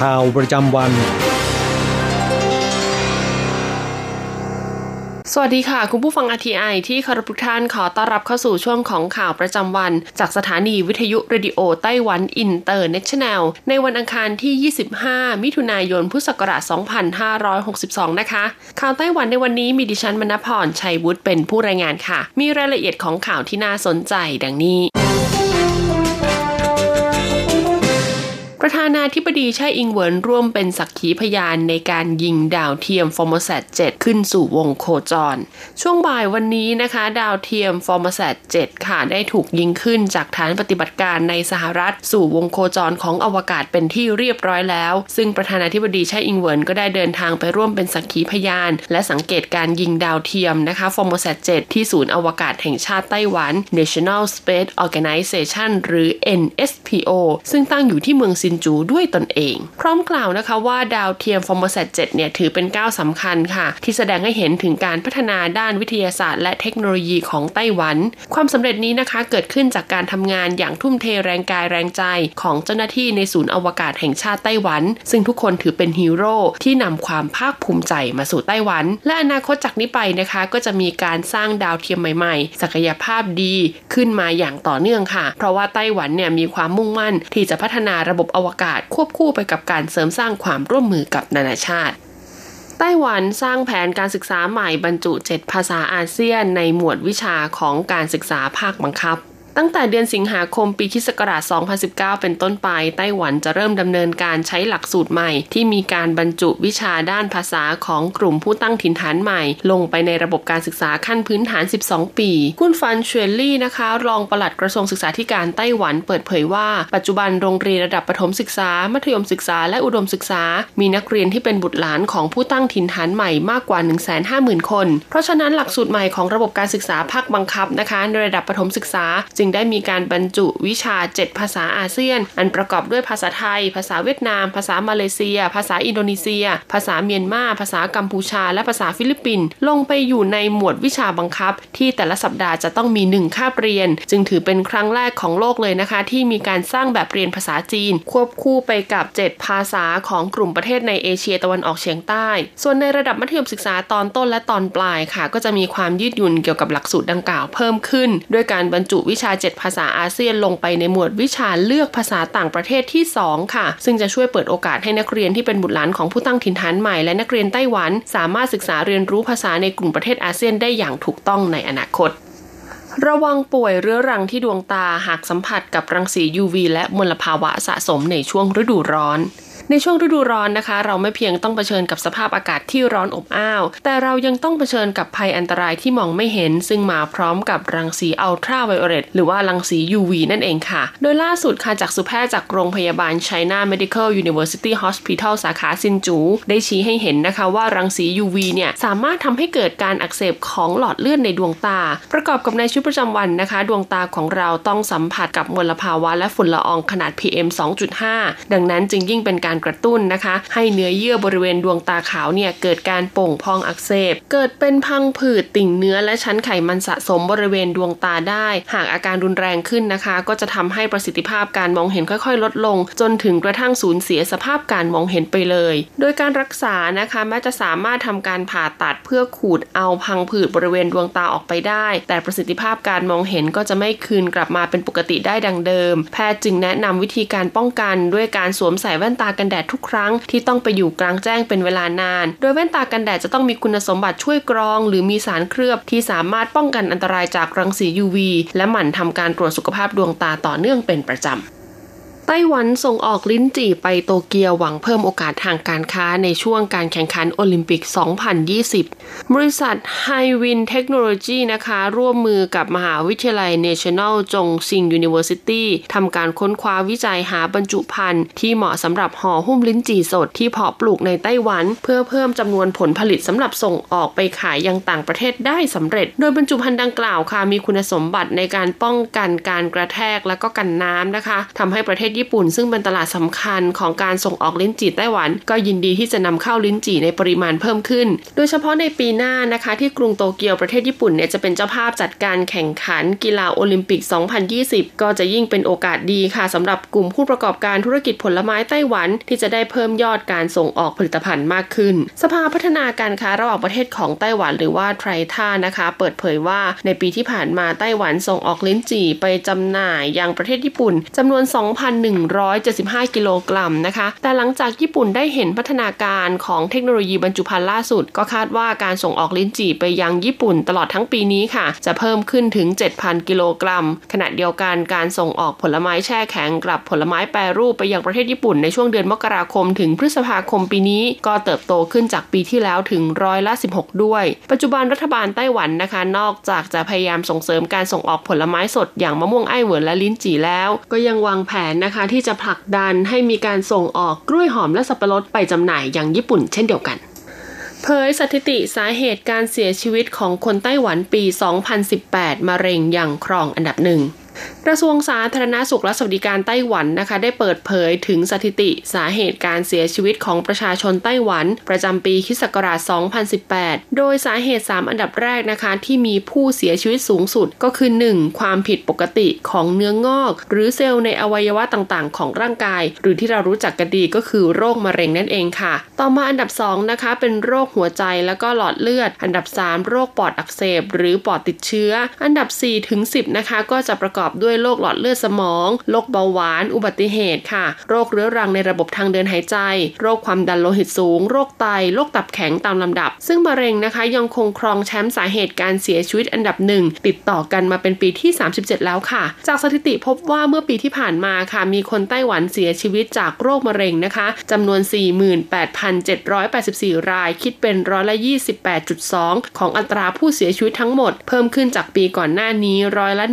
ข่าวประจำวัน สวัสดีค่ะ คุณผู้ฟัง RTI ที่เคารพทุกท่านขอต้อนรับเข้าสู่ช่วงของข่าวประจำวัน จากสถานีวิทยุ Radio Taiwan International ในวันอังคารที่ 25 มิถุนายน พุทธศักราช 2562 นะคะ ข่าวไต้หวันในวันนี้มีดิฉันมณพรชัยวุฒิเป็นผู้รายงานค่ะ มีรายละเอียดของข่าวที่น่าสนใจดังนี้ ประธานาธิบดีไช่อิงเหวินร่วมเป็นสักขีพยานในการยิงดาวเทียม FORMOSAT 7ขึ้นสู่วงโคจร ช่วงบ่ายวันนี้นะคะ ดาวเทียม FORMOSAT 7ค่ะได้ถูกยิงขึ้นจากฐานปฏิบัติการในสหรัฐ สู่วงโคจรของอวกาศเป็นที่เรียบร้อยแล้ว ซึ่งประธานาธิบดีไช่อิงเหวินก็ได้เดินทางไปร่วมเป็นสักขีพยาน และสังเกตการณ์ยิงดาวเทียมนะคะ FORMOSAT 7ที่ศูนย์อวกาศแห่งชาติไต้หวัน National Space Organization หรือ NSPO ซึ่งตั้งอยู่ที่เมืองซินจูด้วยตนเอง พร้อมกล่าวนะคะว่าดาวเทียม FORMOSAT 7เนี่ยถือเป็นก้าวสำคัญค่ะ ที่แสดงให้เห็นถึงการพัฒนาด้านวิทยาศาสตร์ และเทคโนโลยีของไต้หวัน ความสำเร็จนี้นะคะเกิดขึ้นจากการทำงานอย่างทุ่มเทแรงกายแรงใจของเจ้าหน้าที่ในศูนย์อวกาศแห่งชาติไต้หวัน ซึ่งทุกคนถือเป็นฮีโร่ที่นำความภาคภูมิใจมาสู่ไต้หวัน และอนาคตจากนี้ไปนะคะก็จะมีการสร้างดาวเทียมใหม่ ๆ ศักยภาพดีขึ้นมาอย่างต่อเนื่องค่ะ เพราะว่าไต้หวันเนี่ยมีความมุ่งมั่นที่จะพัฒนาระบบอวกาศควบคู่ไปกับการเสริมสร้างความร่วมมือกับนานาชาติไต้หวันสร้างแผนการศึกษาใหม่บรรจุ 7 ภาษาอาเซียนในหมวดวิชาของการศึกษาภาคบังคับ ตั้งแต่เดือนสิงหาคมปีคศ2019 เป็นต้นไป ไต้หวันจะเริ่มดำเนินการใช้หลักสูตรใหม่ ที่มีการบรรจุวิชาด้านภาษาของกลุ่มผู้ตั้งถิ่นฐานใหม่ ลงไปในระบบการศึกษาขั้นพื้นฐาน 12 ปี คุณฟันเชลลี่นะคะ รองปลัดกระทรวงศึกษาธิการไต้หวันเปิดเผยว่า ปัจจุบันโรงเรียนระดับประถมศึกษา มัธยมศึกษา และอุดมศึกษา มีนักเรียนที่เป็นบุตรหลานของผู้ตั้งถิ่นฐานใหม่มากกว่า 150,000 คน เพราะฉะนั้นหลักสูตรใหม่ของระบบการศึกษาภาคบังคับนะคะในระดับประถมศึกษาจึงได้มีการบรรจุวิชา 7 ภาษาอาเซียน อันประกอบด้วยภาษาไทย ภาษาเวียดนาม ภาษามาเลเซีย ภาษาอินโดนีเซีย ภาษาเมียนมา ภาษากัมพูชา และภาษาฟิลิปปินส์ลงไปอยู่ในหมวดวิชาบังคับ ที่แต่ละสัปดาห์จะต้องมี 1 คาบเรียน จึงถือเป็นครั้งแรกของโลกเลยนะคะ ที่มีการสร้างแบบเรียนภาษาจีน ควบคู่ไปกับ 7 ภาษาของกลุ่มประเทศในเอเชียตะวันออกเฉียงใต้ ส่วนในระดับมัธยมศึกษาตอนต้นและตอนปลายค่ะ ก็จะมีความยืดหยุ่นเกี่ยวกับหลักสูตรดังกล่าวเพิ่มขึ้น ด้วยการบรรจุวิชา7 ภาษาอาเซียนลงไปในหมวดวิชาเลือกภาษาต่างประเทศที่ 2 ค่ะ ซึ่งจะช่วยเปิดโอกาสให้นักเรียนที่เป็นบุตรหลานของผู้ตั้งถิ่นฐานใหม่และนักเรียนไต้หวัน สามารถศึกษาเรียนรู้ภาษาในกลุ่มประเทศอาเซียนได้อย่างถูกต้องในอนาคตระวังป่วยเรื้อรังที่ดวงตาหากสัมผัสกับรังสี UV และมลภาวะสะสมในช่วงฤดูร้อน ในช่วงฤดูร้อนนะคะ เราไม่เพียงต้องเผชิญกับสภาพอากาศที่ร้อนอบอ้าว แต่เรายังต้องเผชิญกับภัยอันตรายที่มองไม่เห็น ซึ่งมาพร้อมกับรังสีอัลตราไวโอเลตหรือว่ารังสี UV นั่นเองค่ะ โดยล่าสุดค่ะจากสุแพทย์จากโรงพยาบาล China Medical University Hospital สาขาซินจู ได้ชี้ให้เห็นนะคะว่ารังสี UV เนี่ยสามารถทำให้เกิดการอักเสบของหลอดเลือดในดวงตา ประกอบกับในชีวิตประจำวันนะคะ ดวงตาของเราต้องสัมผัสกับมลภาวะและฝุ่นละอองขนาด PM 2.5 ดังนั้นจึงยิ่งเป็นการกระตุ้นนะคะ ให้เนื้อเยื่อบริเวณดวงตาขาวเนี่ยเกิดการโป่งพองอักเสบ เกิดเป็นพังผืดติ่งเนื้อและชั้นไขมันสะสมบริเวณดวงตาได้ หากอาการรุนแรงขึ้นนะคะ ก็จะทำให้ประสิทธิภาพการมองเห็นค่อยๆ ลดลง จนถึงกระทั่งสูญเสียสภาพการมองเห็นไปเลย โดยการรักษานะคะแม้จะสามารถทำการผ่าตัดเพื่อขูดเอาพังผืดบริเวณดวงตาออกไปได้ แต่ประสิทธิภาพการมองเห็นก็จะไม่คืนกลับมาเป็นปกติได้ดังเดิม แพทย์จึงแนะนำวิธีการป้องกันด้วยการสวมใส่แว่นตากันกันแดดทุกครั้งที่ต้องไปอยู่กลางแจ้งเป็นเวลานาน โดยแว่นตากันแดดจะต้องมีคุณสมบัติช่วยกรอง หรือมีสารเคลือบที่สามารถป้องกันอันตรายจากรังสี UV และหมั่นทำการตรวจสุขภาพดวงตาต่อเนื่องเป็นประจำ ไต้หวันส่งออกลิ้นจี่ไปโตเกียวหวังเพิ่มโอกาสทางการค้าในช่วงการแข่งขันโอลิมปิก 2020 บริษัทไฮวินเทคโนโลยีนะคะ ร่วมมือกับมหาวิทยาลัย National จงซิง University ทำการค้นคว้าวิจัยหาบรรจุภัณฑ์ที่เหมาะสำหรับห่อหุ้มลิ้นจี่สดที่เพาะปลูกในไต้หวัน เพื่อเพิ่มจำนวนผลผลิตสำหรับส่งออกไปขายยังต่างประเทศได้สำเร็จ โดยบรรจุภัณฑ์ดังกล่าวค่ะมีคุณสมบัติในการป้องกันการกระแทกและก็กันน้ำนะคะทำให้ประเทศญี่ปุ่น ซึ่งเป็นตลาดสำคัญของการส่งออกลิ้นจี่ไต้หวัน ก็ยินดีที่จะนำเข้าลิ้นจี่ในปริมาณเพิ่มขึ้น โดยเฉพาะในปีหน้านะคะ ที่กรุงโตเกียวประเทศญี่ปุ่นเนี่ยจะเป็นเจ้าภาพจัดการแข่งขันกีฬาโอลิมปิก 2020 ก็จะยิ่งเป็นโอกาสดีค่ะสำหรับกลุ่มผู้ประกอบการธุรกิจผลไม้ไต้หวัน ที่จะได้เพิ่มยอดการส่งออกผลิตภัณฑ์มากขึ้น สภาพัฒนาการค้าระหว่างประเทศของไต้หวันหรือว่าไทรท่านะคะ เปิดเผยว่าในปีที่ผ่านมาไต้หวันส่งออกลิ้นจี่ไปจำหน่ายยังประเทศญี่ปุ่นจำนวน175 กิโลกรัมนะคะ แต่หลังจากญี่ปุ่นได้เห็นพัฒนาการของเทคโนโลยีบรรจุภัณฑ์ล่าสุด ก็คาดว่าการส่งออกลิ้นจี่ไปยังญี่ปุ่นตลอดทั้งปีนี้ค่ะ จะเพิ่มขึ้นถึง 7,000 กิโลกรัม ขณะเดียวกันการส่งออกผลไม้แช่แข็งกับผลไม้แปรรูปไปยังประเทศญี่ปุ่นในช่วงเดือนมกราคมถึงพฤษภาคมปีนี้ ก็เติบโตขึ้นจากปีที่แล้วถึงร้อยละ 16 ด้วย ปัจจุบันรัฐบาลไต้หวันนะคะ นอกจากจะพยายามส่งเสริมการส่งออกผลไม้สดอย่างมะม่วงไอ้เหวินและลิ้นจี่แล้ว ก็ยังวางแผนนะคะที่จะผลักดันให้มีการส่งออกกล้วยหอมและสับปะรดไปจำหน่ายอย่างญี่ปุ่นเช่นเดียวกันเผยสถิติสาเหตุการเสียชีวิตของคนไต้หวันปี 2018 มะเร็งอย่างครองอันดับหนึ่ง กระทรวงสาธารณาสุขและสวัสดิการไต้หวันนะคะ ได้เปิดเผยถึงสถิติสาเหตุการเสียชีวิตของประชาชนไต้หวัน ประจำปีคศ2018 โดยสาเหตุ 3 อันดับแรกนะคะ ที่มีผู้เสียชีวิตสูงสุดก็คือ 1. ความผิดปกติของเนื้องอก หรือเซลล์ในอวัยวะต่างๆ ของร่างกาย หรือที่เรารู้จักกันดีก็คือโรคมะเร็งนั่นเองค่ะ ต่อมาอันดับ 2 นะคะ เป็นโรคหัวใจแล้วก็หลอดเลือด อันดับ 3 โรคปอดอักเสบ หรือปอดติดเชื้อ อันดับ4ถึง10นะคะก็จะประกอบด้วยโรคหลอดเลือดสมอง โรคเบาหวาน อุบัติเหตุค่ะ โรคเรื้อรังในระบบทางเดินหายใจ โรคความดันโลหิตสูง โรคไต โรคตับแข็งตามลำดับ ซึ่งมะเร็งนะคะยังคงครองแชมป์สาเหตุการเสียชีวิตอันดับหนึ่งติดต่อกันมาเป็นปีที่ 37 แล้วค่ะ จากสถิติพบว่าเมื่อปีที่ผ่านมาค่ะ มีคนไต้หวันเสียชีวิตจากโรคมะเร็งนะคะจำนวน 48,784 ราย คิดเป็นร้อยละ 28.2 ของอัตราผู้เสียชีวิตทั้งหมด เพิ่มขึ้นจากปีก่อนหน้านี้ร้อยละ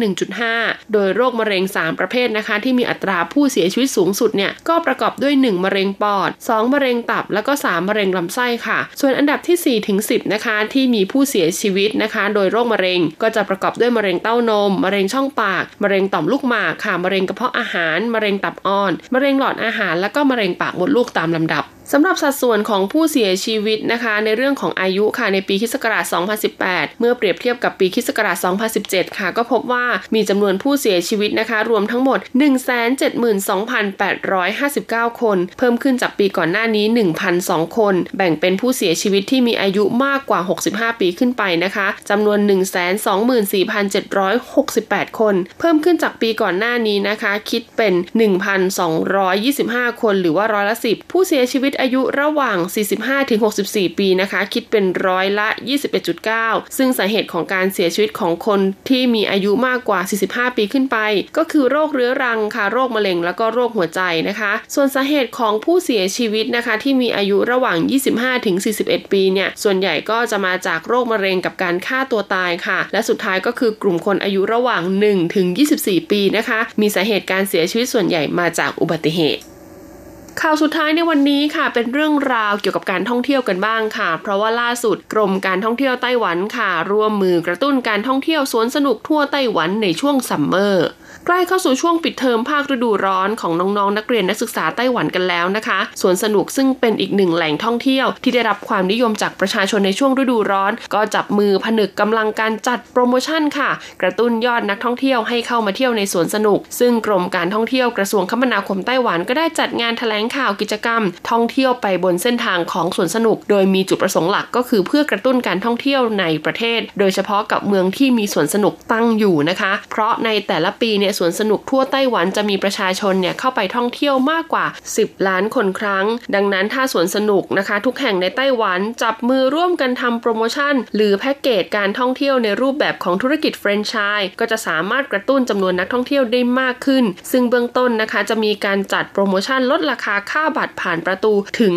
1.5 โดยโรคมะเร็ง 3 ประเภทนะคะ ที่มีอัตราผู้เสียชีวิตสูงสุดเนี่ยก็ประกอบด้วย 1 มะเร็งปอด 2 มะเร็งตับ แล้วก็ 3 มะเร็งลำไส้ค่ะ ส่วนอันดับที่ 4 ถึง 10 นะคะ ที่มีผู้เสียชีวิตนะคะ โดยโรคมะเร็งก็จะประกอบด้วยมะเร็งเต้านม มะเร็งช่องปาก มะเร็งต่อมลูกหมากค่ะ มะเร็งกระเพาะอาหาร มะเร็งตับอ่อน มะเร็งหลอดอาหาร แล้วก็มะเร็งปากมดลูกตามลำดับ สำหรับสัดส่วนของผู้เสียชีวิตนะคะ ในเรื่องของอายุค่ะในปีคศ2018 เมื่อเปรียบเทียบกับปีคศ2017 ค่ะ ก็พบว่ามีจำนวนผู้เสียชีวิตนะคะ รวมทั้งหมด 172,859 คน เพิ่มขึ้นจากปีก่อนหน้านี้ 1,002 คน แบ่งเป็นผู้เสียชีวิตที่มีอายุมากกว่า 65 ปีขึ้นไปนะคะจำนวน 124,768 คน เพิ่มขึ้นจากปีก่อนหน้านี้นะคะ คิดเป็น 1,225 คน หรือว่าร้อยละ10ผู้เสียชีวิตอายุระหว่าง 45-64 ปีนะคะ คิดเป็นร้อยละ 21.9 ซึ่งสาเหตุของการเสียชีวิตของคนที่มีอายุมากกว่า 45 ปีขึ้นไป ก็คือโรคเรื้อรังค่ะ โรคมะเร็งแล้วก็โรคหัวใจนะคะ ส่วนสาเหตุของผู้เสียชีวิตนะคะ ที่มีอายุระหว่าง 25-41 ปีเนี่ย ส่วนใหญ่ก็จะมาจากโรคมะเร็งกับการฆ่าตัวตายค่ะ และสุดท้ายก็คือกลุ่มคนอายุระหว่าง 1-24 ปีนะคะ มีสาเหตุการเสียชีวิตส่วนใหญ่มาจากอุบัติเหตุ ข่าวสุดท้ายในวันนี้ค่ะเป็นเรื่องราวเกี่ยวกับการท่องเที่ยวกันบ้างค่ะ เพราะว่าล่าสุดกรมการท่องเที่ยวไต้หวันค่ะ ร่วมมือกระตุ้นการท่องเที่ยวสวนสนุกทั่วไต้หวันในช่วงซัมเมอร์ ใกล้เข้าสู่ช่วงปิดเทอมภาคฤดูร้อนของน้องๆนนักเรียนนักศึกษาไต้หวันกันแล้วนะคะ สวนสนุกซึ่งเป็นอีกหนึ่งแหล่งท่องเที่ยว ที่ได้รับความนิยมจากประชาชนในช่วงฤดูร้อน ก็จับมือผนึกกำลังการจัดโปรโมชั่นค่ะ กระตุ้นยอดนักท่องเที่ยวให้เข้ามาเที่ยวในสวนสนุก ซึ่งกรมการท่องเที่ยวกระทรวงคมนาคมไต้หวันก็ได้จัดงานแถลงข่าวกิจกรรม ท่องเที่ยวไปบนเส้นทางของสวนสนุก โดยมีจุดประสงค์หลักก็คือเพื่อกระตุ้นการท่องเที่ยวในประเทศ โดยเฉพาะกับเมืองที่มีสวนสนุกตั้งอยู่นะคะ เพราะในแต่ละปีเนี่ยสวนสนุกทั่วไต้หวันจะมีประชาชนเนี่ยเข้าไปท่องเที่ยวมากกว่า 10 ล้านคนครั้ง ดังนั้นถ้าสวนสนุกนะคะ ทุกแห่งในไต้หวันจับมือร่วมกันทำโปรโมชั่น หรือแพ็กเกจการท่องเที่ยวในรูปแบบของธุรกิจแฟรนไชส์ก็จะสามารถกระตุ้นจำนวนนักท่องเที่ยวได้มากขึ้น ซึ่งเบื้องต้นนะคะจะมีการจัดโปรโมชั่นลดราคาค่าบัตรผ่านประตูถึง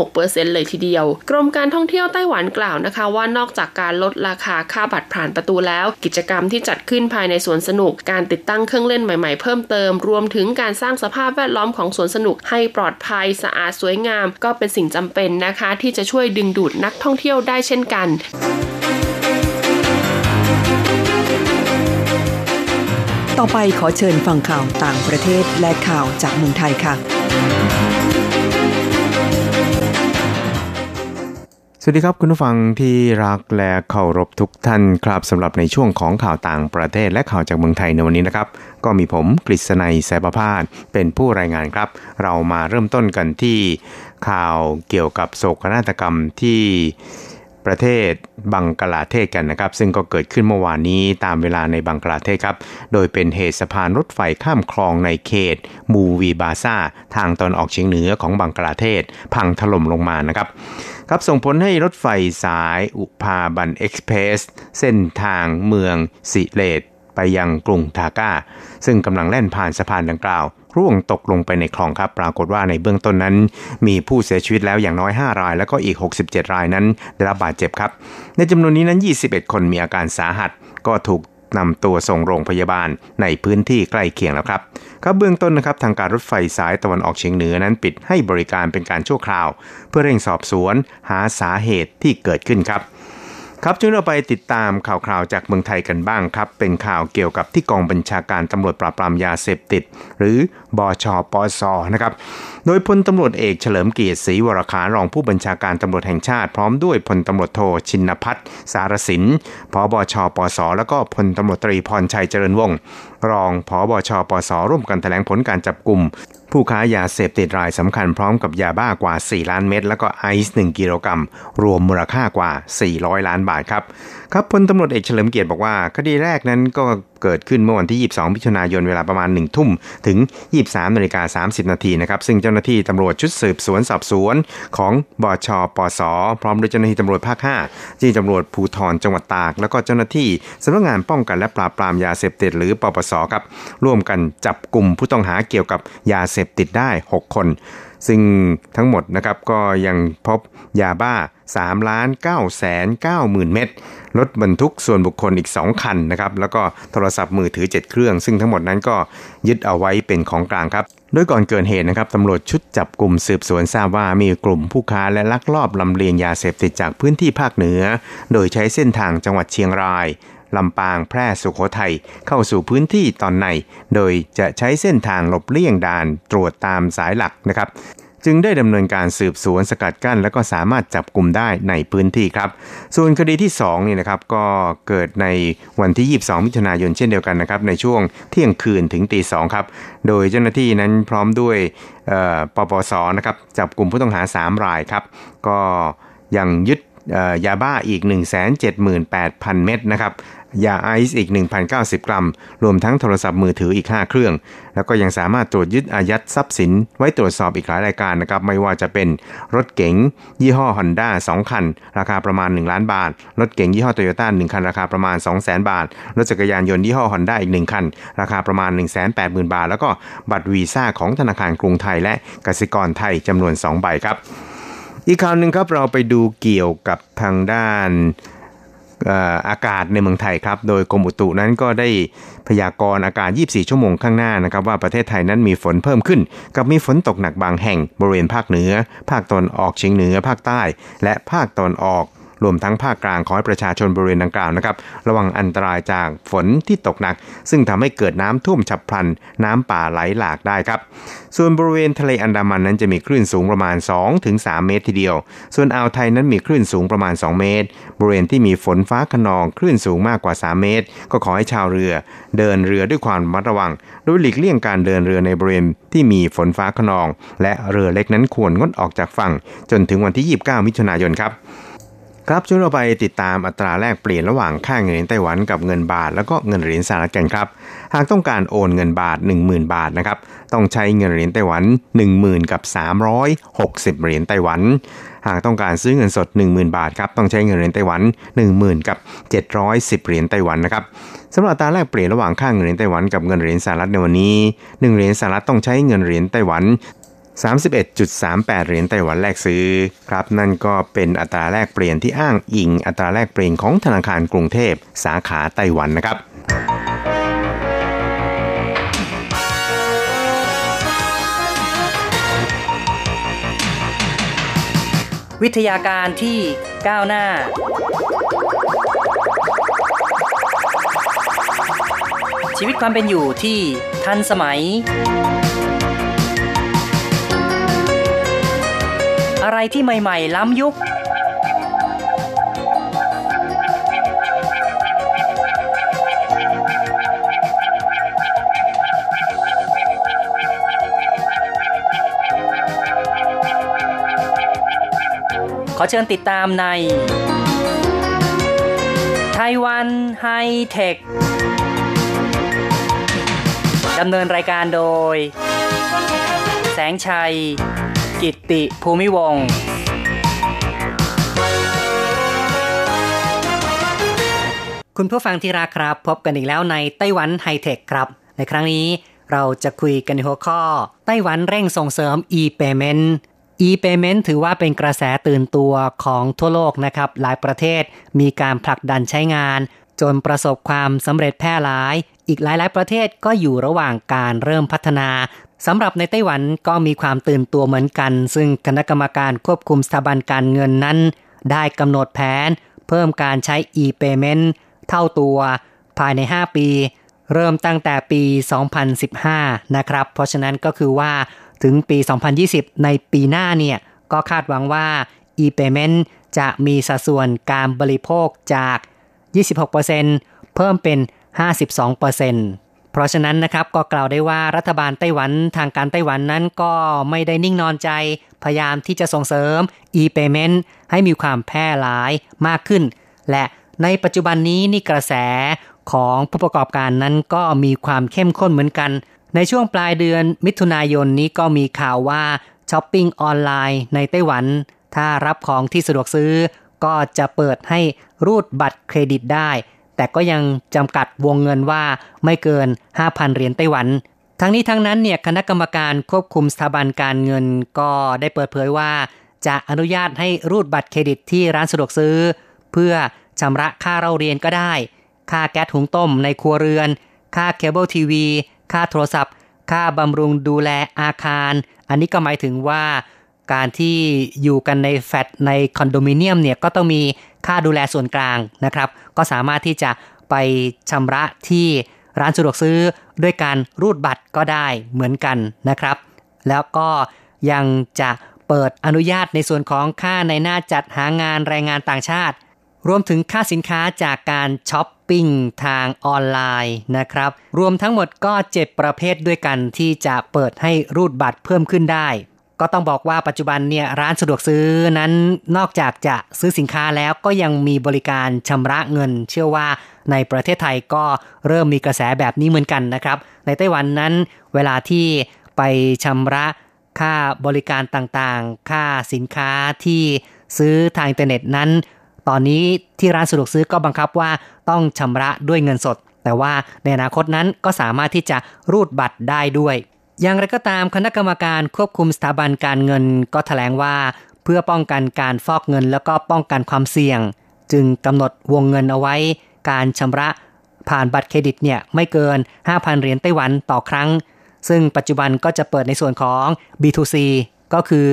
56%เลยทีเดียว กรมการท่องเที่ยวไต้หวันกล่าวนะคะ ว่านอกจากการลดราคาค่าบัตรผ่านประตูแล้ว กิจกรรมที่จัดขึ้นภายในสวนสนุกการติดตั้งเครื่องเล่นใหม่ๆเพิ่มเติม รวมถึงการสร้างสภาพแวดล้อมของสวนสนุกให้ปลอดภัยสะอาดสวยงาม ก็เป็นสิ่งจำเป็นนะคะ ที่จะช่วยดึงดูดนักท่องเที่ยวได้เช่นกันต่อไปขอเชิญฟังข่าวต่างประเทศและข่าวจากเมืองไทยค่ะ สวัสดีครับคุณผู้ฟังที่รักและเคารพทุกท่านครับสำหรับในช่วงของข่าวต่างประเทศและข่าวจากเมืองไทยในวันนี้นะครับ ก็มีผมกฤษณัยแสบพาดเป็นผู้รายงานครับ เรามาเริ่มต้นกันที่ข่าวเกี่ยวกับโศกนาฏกรรมที่ ประเทศบังกลาเทศกันนะครับ ซึ่งก็เกิดขึ้นเมื่อวานนี้ตามเวลาในบังกลาเทศครับ โดยเป็นเหตุสะพานรถไฟข้ามคลองในเขต มูวีบาซาทางตอนออกเฉียงเหนือของบังกลาเทศ พังถล่มลงมานะครับครับส่งผลให้รถไฟสายอุพาบันเอ็กซ์เพรสเส้นทางเมืองสิเลตไปยังกรุงทาก้า ซึ่งกำลังแล่นผ่านสะพานดังกล่าว ร่วงตกลงไปในคลองครับ ปรากฏว่าในเบื้องต้นนั้น มีผู้เสียชีวิตแล้วอย่างน้อย 5 ราย แล้วก็อีก 67 รายนั้นได้รับบาดเจ็บครับ ในจำนวนนี้นั้น 21 คนมีอาการสาหัสก็ถูกนำตัวส่งโรงพยาบาลในพื้นที่ใกล้เคียงแล้วครับ ครับเบื้องต้นนะครับทางการรถไฟสายตะวันออกเฉียงเหนือนั้นปิดให้บริการเป็นการชั่วคราว เพื่อเร่งสอบสวนหาสาเหตุที่เกิดขึ้นครับ ครับช่วยเราไปติดตามข่าวคราวจากเมืองไทยกันบ้างครับ เป็นข่าวเกี่ยวกับที่กองบัญชาการตำรวจปราบปรามยาเสพติด หรือบอชปอสนะครับ โดยพลตำรวจเอกเฉลิมเกียรติศรีวรคารองผู้บัญชาการตำรวจแห่งชาติ พร้อมด้วยพลตำรวจโทชินพัฒน์สารสินพบชปสแล้วก็พลตำรวจตรีพรชัยเจริญวงศ์รองพบชปสร่วมกันแถลงผลการจับกลุ่ม ผู้ค้ายาเสพติดรายสำคัญพร้อมกับยาบ้ากว่า 4 ล้านเม็ดแล้วก็ไอซ์1กิโลกรัม รวมมูลค่ากว่า 400 ล้านบาทครับ ครับพลตำรวจเอกเฉลิมเกียรติบอกว่า คดีแรกนั้นก็เกิดขึ้นเมื่อวันที่ 22 มิถุนายนเวลาประมาณ 1 ทุ่ม ถึง 23นาฬิกา30 นาทีนะครับ ซึ่งเจ้าหน้าที่ตำรวจชุดสืบสวนสอบสวนของบชปสพร้อมด้วยเจ้าหน้าที่ตำรวจภาค 5 ที่ตำรวจภูธรจังหวัดตาก แล้วก็เจ้าหน้าที่สำนักงานป้องกันและปราบปรามยาเสพติดหรือปปสครับร่วมกันจับกลุ่มผู้ต้องหาเกี่ยวกับยาเสพติดได้ 6 คน ซึ่งทั้งหมดนะครับก็ยังพบยาบ้า 3 ล้าน9แสน9หมื่นเม็ดรถบรรทุกส่วนบุคคลอีก 2 คันนะครับแล้วก็โทรศัพท์มือถือ 7 เครื่อง ซึ่งทั้งหมดนั้นก็ยึดเอาไว้เป็นของกลางครับโดยก่อนเกิดเหตุนะครับตำรวจชุดจับกลุ่มสืบสวนทราบว่ามีกลุ่มผู้ค้าและลักลอบลำเลียงยาเสพติดจากพื้นที่ภาคเหนือ โดยใช้เส้นทางจังหวัดเชียงราย ลำปางแพร่สุโขทัยเข้าสู่พื้นที่ตอนใน โดยจะใช้เส้นทางหลบเลี่ยงด่านตรวจตามสายหลักนะครับ จึงได้ดำเนินการสืบสวนสกัดกั้น แล้วก็สามารถจับกลุ่มได้ในพื้นที่ครับ ส่วนคดีที่2นี่นะครับก็เกิดในวันที่ 22 มิถุนายนเช่นเดียวกันนะครับในช่วงเที่ยงคืนถึงตีสครับ โดยเจ้าหน้าที่นั้นพร้อมด้วยปปสนะครับจับกลุ่มผู้ต้องหา 3 รายครับ ก็ยังยึด ยาบ้าอีก 178,000 เม็ดนะครับ ยาไอซ์อีก 1,090 กรัม รวมทั้งโทรศัพท์มือถืออีก 5 เครื่อง แล้วก็ยังสามารถตรวจยึดอายัดทรัพย์สิน ไว้ตรวจสอบอีกหลายรายการนะครับ ไม่ว่าจะเป็นรถเก๋งยี่ห้อ Honda 2 คัน ราคาประมาณ 1 ล้านบาท รถเก๋งยี่ห้อโตโยต้า1คัน ราคาประมาณ 200,000 บาท รถจักรยานยนต์ยี่ห้อ Honda อีก 1 คัน ราคาประมาณ 180,000 บาท แล้วก็บัตรวีซ่าของธนาคารกรุงไทยและกสิกรไทยจำนวน 2 ใบครับ อีกข่าวหนึ่งครับเราไปดูเกี่ยวกับทางด้านอากาศในเมืองไทยครับ โดยกรมอุตุนั้นก็ได้พยากรณ์อากาศ 24 ชั่วโมงข้างหน้านะครับ ว่าประเทศไทยนั้นมีฝนเพิ่มขึ้น กับมีฝนตกหนักบางแห่งบริเวณภาคเหนือ ภาคตอนออกเฉียงเหนือ ภาคใต้ และภาคตอนออก รวมทั้งภาคกลางขอให้ประชาชนบริเวณดังกล่าวนะครับ ระวังอันตรายจากฝนที่ตกหนัก ซึ่งทำให้เกิดน้ำท่วมฉับพลัน น้ำป่าไหลหลากได้ครับ ส่วนบริเวณทะเลอันดามันนั้นจะมีคลื่นสูงประมาณ 2-3 เมตรทีเดียว ส่วนอ่าวไทยนั้นมีคลื่นสูงประมาณ 2 เมตร บริเวณที่มีฝนฟ้าขนองคลื่นสูงมากกว่า 3 เมตร ก็ขอให้ชาวเรือ เดินเรือด้วยความระมัดระวัง โดยหลีกเลี่ยงการเดินเรือในบริเวณที่มีฝนฟ้าขนอง และเรือเล็กนั้นควรงดออกจากฝั่ง จนถึงวันที่ 29 มิถุนายนครับ ครับช่วยเราไปติดตามอัตราแลกเปลี่ยนระหว่างค่าเงินเหรียญไต้หวันกับเงินบาท แล้วก็เงินเหรียญสหรัฐกันครับ หากต้องการโอนเงินบาท 10,000 บาทนะครับต้องใช้เงินเหรียญไต้หวัน 10,000กับ360เหรียญไต้หวัน หากต้องการซื้อเงินสด 10,000 บาทครับต้องใช้เงินเหรียญไต้หวัน 10,000กับ710เหรียญไต้หวันนะครับสำหรับอัตราแลกเปลี่ยนระหว่างค่าเงินเหรียญไต้หวันกับเงินเหรียญสหรัฐในวันนี้1เหรียญสหรัฐต้องใช้เงินเหรียญไต้หวัน 31.38 เหรียญไต้หวันแลกซื้อครับนั่นก็เป็นอัตราแลกเปลี่ยนที่อ้างอิงอัตราแลกเปลี่ยนของธนาคารกรุงเทพสาขาไต้หวันนะครับวิทยาการที่ก้าวหน้า ชีวิตความเป็นอยู่ที่ทันสมัย อะไรที่ใหม่ ๆ ล้ำยุค ขอเชิญติดตามในไต้หวันไฮเทคดำเนินรายการโดย แสงชัย กิตติภูมิวงคุณผู้ฟังที่รักครับ พบกันอีกแล้วในไต้หวันไฮเทคครับ ในครั้งนี้เราจะคุยกันในหัวข้อ ไต้หวันเร่งส่งเสริม e-payment e-payment ถือว่าเป็นกระแสตื่นตัวของทั่วโลกนะครับ หลายประเทศมีการผลักดันใช้งาน จนประสบความสำเร็จแพร่หลาย อีกหลายๆ ประเทศก็อยู่ระหว่างการเริ่มพัฒนา สำหรับในไต้หวันก็มีความตื่นตัวเหมือนกัน ซึ่งคณะกรรมการควบคุมสถาบันการเงินนั้น ได้กำหนดแผน เพิ่มการใช้ e-payment เท่าตัวภายใน 5 ปี เริ่มตั้งแต่ปี 2015 นะครับ เพราะฉะนั้นก็คือว่าถึงปี 2020 ในปีหน้าเนี่ย ก็คาดหวังว่า e-payment จะมีสัดส่วนการบริโภคจาก 26%เพิ่มเป็น 52% เพราะฉะนั้นนะครับก็กล่าวได้ว่ารัฐบาลไต้หวันทางการไต้หวันนั้นก็ไม่ได้นิ่งนอนใจ พยายามที่จะส่งเสริม e-payment ให้มีความแพร่หลายมากขึ้น และในปัจจุบันนี้นี่กระแสของผู้ประกอบการนั้นก็มีความเข้มข้นเหมือนกัน ในช่วงปลายเดือนมิถุนายนนี้ก็มีข่าวว่าช้อปปิ้งออนไลน์ในไต้หวัน ถ้ารับของที่สะดวกซื้อ ก็จะเปิดให้รูดบัตรเครดิตได้ แต่ก็ยังจำกัดวงเงินว่าไม่เกิน 5,000 เหรียญไต้หวัน ทั้งนี้ทั้งนั้นเนี่ยคณะกรรมการควบคุมสถาบันการเงินก็ได้เปิดเผยว่า จะอนุญาตให้รูดบัตรเครดิตที่ร้านสะดวกซื้อ เพื่อชำระค่าเล่าเรียนก็ได้ ค่าแก๊สหุงต้มในครัวเรือน ค่าเคเบิลทีวี ค่าโทรศัพท์ ค่าบำรุงดูแลอาคาร อันนี้ก็หมายถึงว่าการที่อยู่กันในแฟลตในคอนโดมิเนียมเนี่ยก็ต้องมี ค่าดูแลส่วนกลางนะครับ ก็สามารถที่จะไปชำระที่ร้านสะดวกซื้อด้วยการรูดบัตรก็ได้เหมือนกันนะครับ แล้วก็ยังจะเปิดอนุญาตในส่วนของค่าในหน้าจัดหางานแรงงานต่างชาติ รวมถึงค่าสินค้าจากการช้อปปิ้งทางออนไลน์นะครับ รวมทั้งหมดก็เจ็ดประเภทด้วยกันที่จะเปิดให้รูดบัตรเพิ่มขึ้นได้ ก็ต้องบอกว่าปัจจุบันเนี่ยร้านสะดวกซื้อนั้นนอกจากจะซื้อสินค้าแล้วก็ยังมีบริการชำระเงิน เชื่อว่าในประเทศไทยก็เริ่มมีกระแสแบบนี้เหมือนกันนะครับ ในไต้หวันนั้น เวลาที่ไปชำระค่าบริการต่างๆ ค่าสินค้าที่ซื้อทางอินเทอร์เน็ตนั้น ตอนนี้ที่ร้านสะดวกซื้อก็บังคับว่าต้องชำระด้วยเงินสด แต่ว่าในอนาคตนั้นก็สามารถที่จะรูดบัตรได้ด้วย อย่างไรก็ตามคณะกรรมการควบคุมสถาบันการเงินก็ถแถลงว่า เพื่อป้องกันการฟอกเงินแล้วก็ป้องกันความเสี่ยง จึงกำหนดวงเงินเอาไว้ การชำระผ่านบัตรเครดิตเนี่ยไม่เกิน 5,000 เหรียญไต้หวันต่อครั้ง ซึ่งปัจจุบันก็จะเปิดในส่วนของ B2C ก็คือ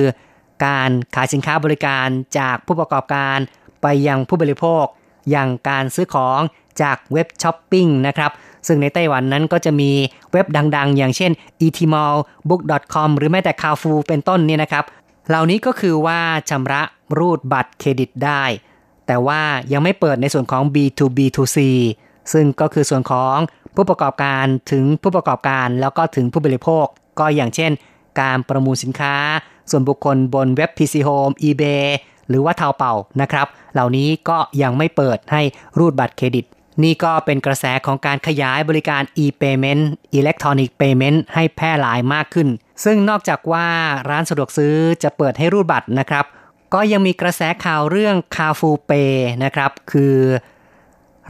การขายสินค้าบริการจากผู้ประกอบการไปยังผู้บริโภค อย่างการซื้อของจากเว็บช้อปปิ้งนะครับ ซึ่งในไต้หวันนั้นก็จะมีเว็บดังๆ อย่างเช่น eTmall book.com หรือแม้แต่ Carrefour เป็นต้นเนี่ยนะครับ เหล่านี้ก็คือว่าชำระรูดบัตรเครดิตได้ แต่ว่ายังไม่เปิดในส่วนของ B2B2C ซึ่งก็คือส่วนของผู้ประกอบการถึงผู้ประกอบการแล้วก็ถึงผู้บริโภค ก็อย่างเช่น การประมูลสินค้า ส่วนบุคคลบนเว็บ PC Home eBay หรือว่าเทาเป่านะครับ เหล่านี้ก็ยังไม่เปิดให้รูดบัตรเครดิต นี่ก็เป็นกระแสของการขยายบริการ e-payment electronic payment ให้แพร่หลายมากขึ้น ซึ่งนอกจากว่าร้านสะดวกซื้อจะเปิดให้รูดบัตรนะครับ ก็ยังมีกระแสข่าวเรื่อง c a r f u Pay นะครับ คือ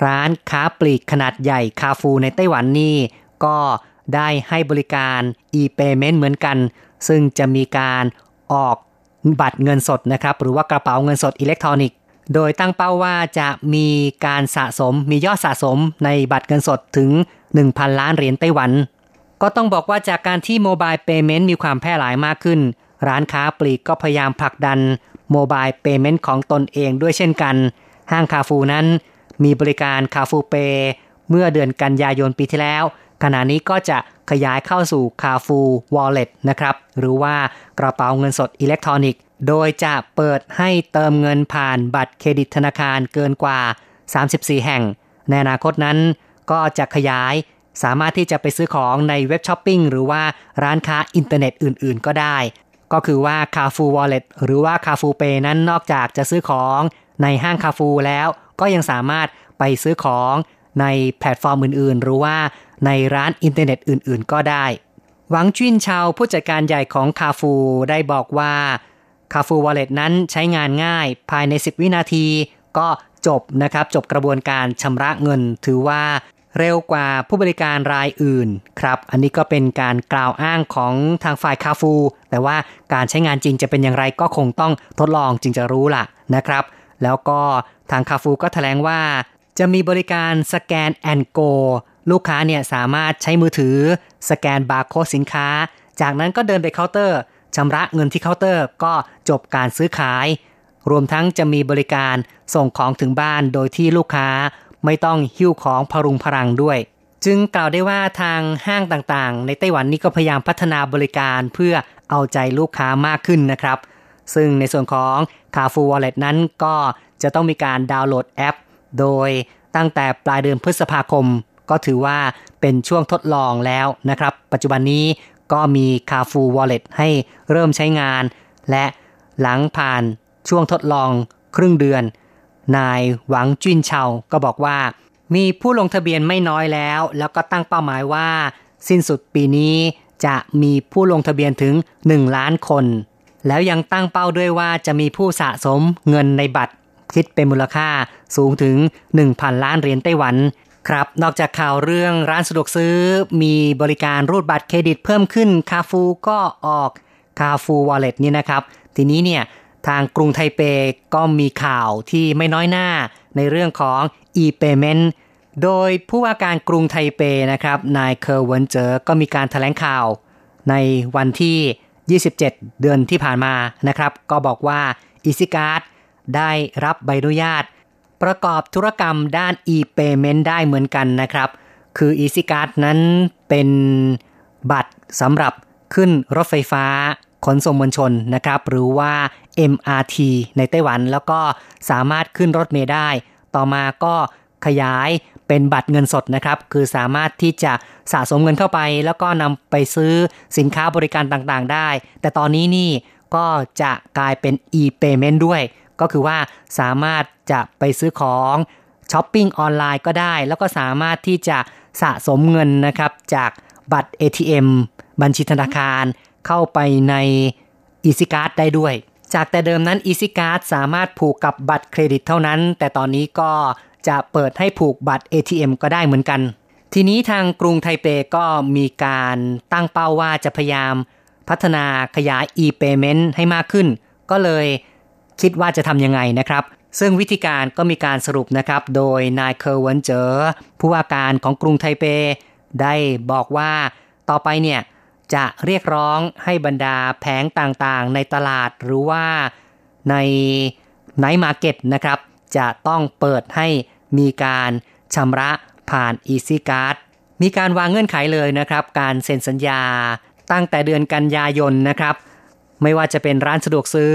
ร้านค้าปลีกขนาดใหญ่คาฟูในไต้หวันนี่ ก็ได้ให้บริการ e-payment เหมือนกัน ซึ่งจะมีการออกบัตรเงินสดนะครับ หรือว่ากระเป๋าเงินสดอิเล็กทรอนิกส์ โดยตั้งเป้าว่าจะมีการสะสมมียอดสะสมในบัตรเงินสดถึง 1,000 ล้านเหรียญไต้หวัน ก็ต้องบอกว่าจากการที่ mobile payment มีความแพร่หลายมากขึ้น ร้านค้าปลีกก็พยายามผลักดัน mobile payment ของตนเองด้วยเช่นกัน ห้างคาฟูนั้น มีบริการ Carrefour Pay เมื่อเดือนกันยายนปีที่แล้ว ขณะนี้ก็จะขยายเข้าสู่ Carrefour Wallet นะครับหรือว่ากระเป๋าเงินสดอิเล็กทรอนิกส์ โดยจะเปิดให้เติมเงินผ่านบัตรเครดิตธนาคารเกินกว่า 34 แห่ง ในอนาคตนั้นก็จะขยายสามารถที่จะไปซื้อของในเว็บช้อปปิ้งหรือว่าร้านค้าอินเทอร์เน็ตอื่น ๆ ก็ได้ ก็คือว่า Carrefour Wallet หรือว่า Carrefour Pay นั้นนอกจากจะซื้อของในห้าง Carrefour แล้ว ก็ยังสามารถไปซื้อของ ในแพลตฟอร์มอื่นๆ หรือว่าในร้านอินเทอร์เน็ตอื่นๆ ก็ได้ หวังจุนชาวผู้จัดการใหญ่ของคาฟูได้บอกว่าCarrefour Wallet นั้นใช้งานง่ายภายใน 10 วินาที ก็จบนะครับจบกระบวนการชำระเงิน ถือว่าเร็วกว่าผู้บริการรายอื่นครับ อันนี้ก็เป็นการกล่าวอ้างของทางฝ่ายคาฟู แต่ว่าการใช้งานจริงจะเป็นอย่างไรก็คงต้องทดลองจึงจะรู้ล่ะนะครับ แล้วก็ทางคาฟูก็แถลงว่า จะมีบริการ Scan and Go ลูกค้าเนี่ยสามารถใช้มือถือ สแกนบาร์โค้ดสินค้า จากนั้นก็เดินไปเคาน์เตอร์ชำระเงินที่เคาน์เตอร์ ก็จบการซื้อขาย รวมทั้งจะมีบริการส่งของถึงบ้านโดยที่ลูกค้าไม่ต้องหิ้วของพะรุงพะรังด้วย จึงกล่าวได้ว่าทางห้างต่างๆ ในไต้หวันนี้ก็พยายามพัฒนาบริการเพื่อเอาใจลูกค้ามากขึ้นนะครับ ซึ่งในส่วนของ Carrefour Wallet นั้นก็จะต้องมีการดาวน์โหลดแอป โดยตั้งแต่ปลายเดือนพฤษภาคม ก็ถือว่าเป็นช่วงทดลองแล้วนะครับ ปัจจุบันนี้ก็มี Carrefour Wallet ให้เริ่มใช้งาน และหลังผ่านช่วงทดลองครึ่งเดือน นายหวังจุนเชาก็บอกว่า มีผู้ลงทะเบียนไม่น้อยแล้ว แล้วก็ตั้งเป้าหมายว่า สิ้นสุดปีนี้จะมีผู้ลงทะเบียนถึง 1 ล้านคน แล้วยังตั้งเป้าด้วยว่าจะมีผู้สะสมเงินในบัตร คิดเป็นมูลค่าสูงถึง 1,000 ล้านเหรียญไต้หวันครับ นอกจากข่าวเรื่องร้านสะดวกซื้อ มีบริการรูดบัตรเครดิตเพิ่มขึ้นคาฟูก็ออก Carrefour Wallet นี่นะครับ ทีนี้เนี่ยทางกรุงไทเปก็มีข่าวที่ไม่น้อยหน้าในเรื่องของ e-payment โดยผู้ว่าการกรุงไทเปนะครับ นายเคอเหวินเจ๋อก็มีการแถลงข่าวในวันที่ 27 เดือนที่ผ่านมานะครับ ก็บอกว่า e c a r d ได้รับใบอนุญาต ประกอบธุรกรรมด้าน e-payment ได้เหมือนกันนะครับ คือ e c a r d นั้นเป็นบัตรสำหรับขึ้นรถไฟฟ้าขนส่งมวลชนนะครับ หรือว่า MRT ในไต้หวันแล้วก็สามารถขึ้นรถเมล์ได้ ต่อมาก็ขยายเป็นบัตรเงินสดนะครับ คือสามารถที่จะสะสมเงินเข้าไป แล้วก็นำไปซื้อสินค้าบริการต่างๆได้ แต่ตอนนี้นี่ก็จะกลายเป็น e-payment ด้วย ก็คือว่าสามารถจะไปซื้อของช้อปปิ้งออนไลน์ก็ได้ แล้วก็สามารถที่จะสะสมเงินนะครับ จากบัตร ATM บัญชีธนาคาร เข้าไปใน Easy Card ได้ด้วย จากแต่เดิมนั้น Easy Card สามารถผูกกับบัตรเครดิตเท่านั้น แต่ตอนนี้ก็จะเปิดให้ผูกบัตร ATM ก็ได้เหมือนกัน ทีนี้ทางกรุงไทเปก็มีการตั้งเป้าว่าจะพยายามพัฒนาขยาย e-payment ให้มากขึ้น ก็เลย คิดว่าจะทำยังไงนะครับ ซึ่งวิธีการก็มีการสรุปนะครับ โดยนายเคอเหวินเจ๋อผู้ว่าการของกรุงไทเป ได้บอกว่าต่อไปเนี่ยจะเรียกร้องให้บรรดาแผงต่างๆ ในตลาดหรือว่าใน night market นะครับ จะต้องเปิดให้มีการชำระผ่าน Easy Card มีการวางเงื่อนไขเลยนะครับ การเซ็นสัญญาตั้งแต่เดือนกันยายนนะครับ ไม่ว่าจะเป็นร้านสะดวกซื้อ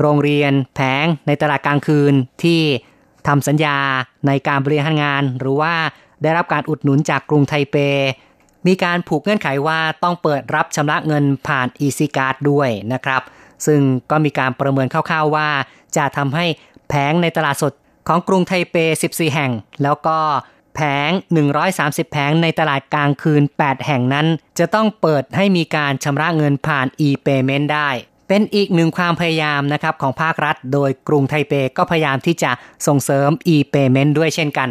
โรงเรียนแผงในตลาดกลางคืนที่ทำสัญญาในการบริหารงาน หรือว่าได้รับการอุดหนุนจากกรุงไทเป มีการผูกเงื่อนไขว่าต้องเปิดรับชำระเงินผ่าน Easy Card ด้วยนะครับ ซึ่งก็มีการประเมินคร่าวๆว่า จะทำให้แผงในตลาดสดของกรุงไทเป 14 แห่ง แล้วก็แผง 130 แผงในตลาดกลางคืน 8 แห่งนั้น จะต้องเปิดให้มีการชำระเงินผ่าน e-payment ได้ เป็นอีกหนึ่งความพยายามนะครับของภาครัฐ โดยกรุงไทเปก็พยายามที่จะส่งเสริม e-payment ด้วยเช่นกัน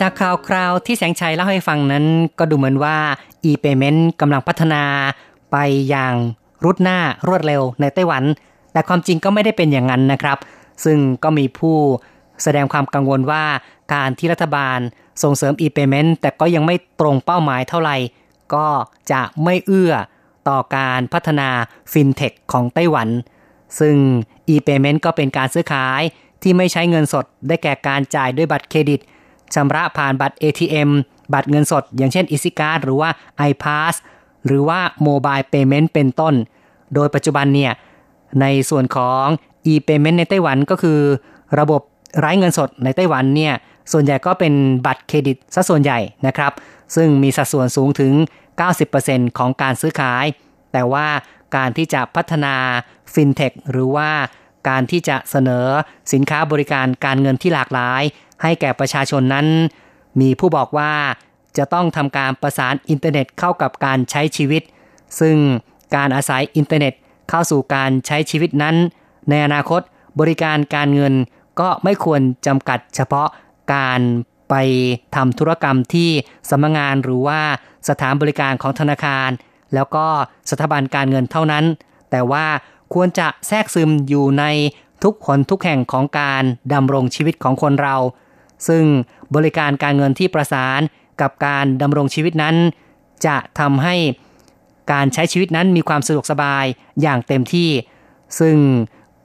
จากข่าวคราวที่แสงชัยเล่าให้ฟังนั้นก็ดูเหมือนว่า e-payment กำลังพัฒนาไปอย่างรุดหน้ารวดเร็วในไต้หวัน แต่ความจริงก็ไม่ได้เป็นอย่างนั้นนะครับ ซึ่งก็มีผู้ แสดงความกังวลว่าการที่รัฐบาลส่งเสริม e-payment แต่ก็ยังไม่ตรงเป้าหมายเท่าไหร่ ก็จะไม่เอื้อต่อการพัฒนาฟินเทคของไต้หวัน ซึ่ง e-payment ก็เป็นการซื้อขายที่ไม่ใช้เงินสดได้แก่การจ่ายด้วยบัตรเครดิตชำระผ่านบัตร ATM บัตรเงินสด อย่างเช่น EasyCard หรือว่า iPass หรือว่า Mobile Payment เป็นต้น โดยปัจจุบันเนี่ย ในส่วนของ e-payment ในไต้หวันก็คือ ระบบ ไร้เงินสดในไต้หวันเนี่ยส่วนใหญ่ก็เป็นบัตรเครดิตซะส่วนใหญ่นะครับ ซึ่งมีสัดส่วนสูงถึง 90%ของการซื้อขาย แต่ว่าการที่จะพัฒนาฟินเทคหรือว่าการที่จะเสนอสินค้าบริการการเงินที่หลากหลาย ให้แก่ประชาชนนั้น มีผู้บอกว่าจะต้องทำการประสานอินเทอร์เน็ตเข้ากับการใช้ชีวิต ซึ่งการอาศัยอินเทอร์เน็ตเข้าสู่การใช้ชีวิตนั้น ในอนาคตบริการการเงิน ก็ไม่ควรจำกัดเฉพาะการไปทำธุรกรรมที่สำนักงานหรือว่าสถานบริการของธนาคาร แล้วก็สถาบันการเงินเท่านั้น แต่ว่าควรจะแทรกซึมอยู่ในทุกคนทุกแห่งของการดำรงชีวิตของคนเรา ซึ่งบริการการเงินที่ประสานกับการดำรงชีวิตนั้น จะทำให้การใช้ชีวิตนั้นมีความสะดวกสบายอย่างเต็มที่ ซึ่ง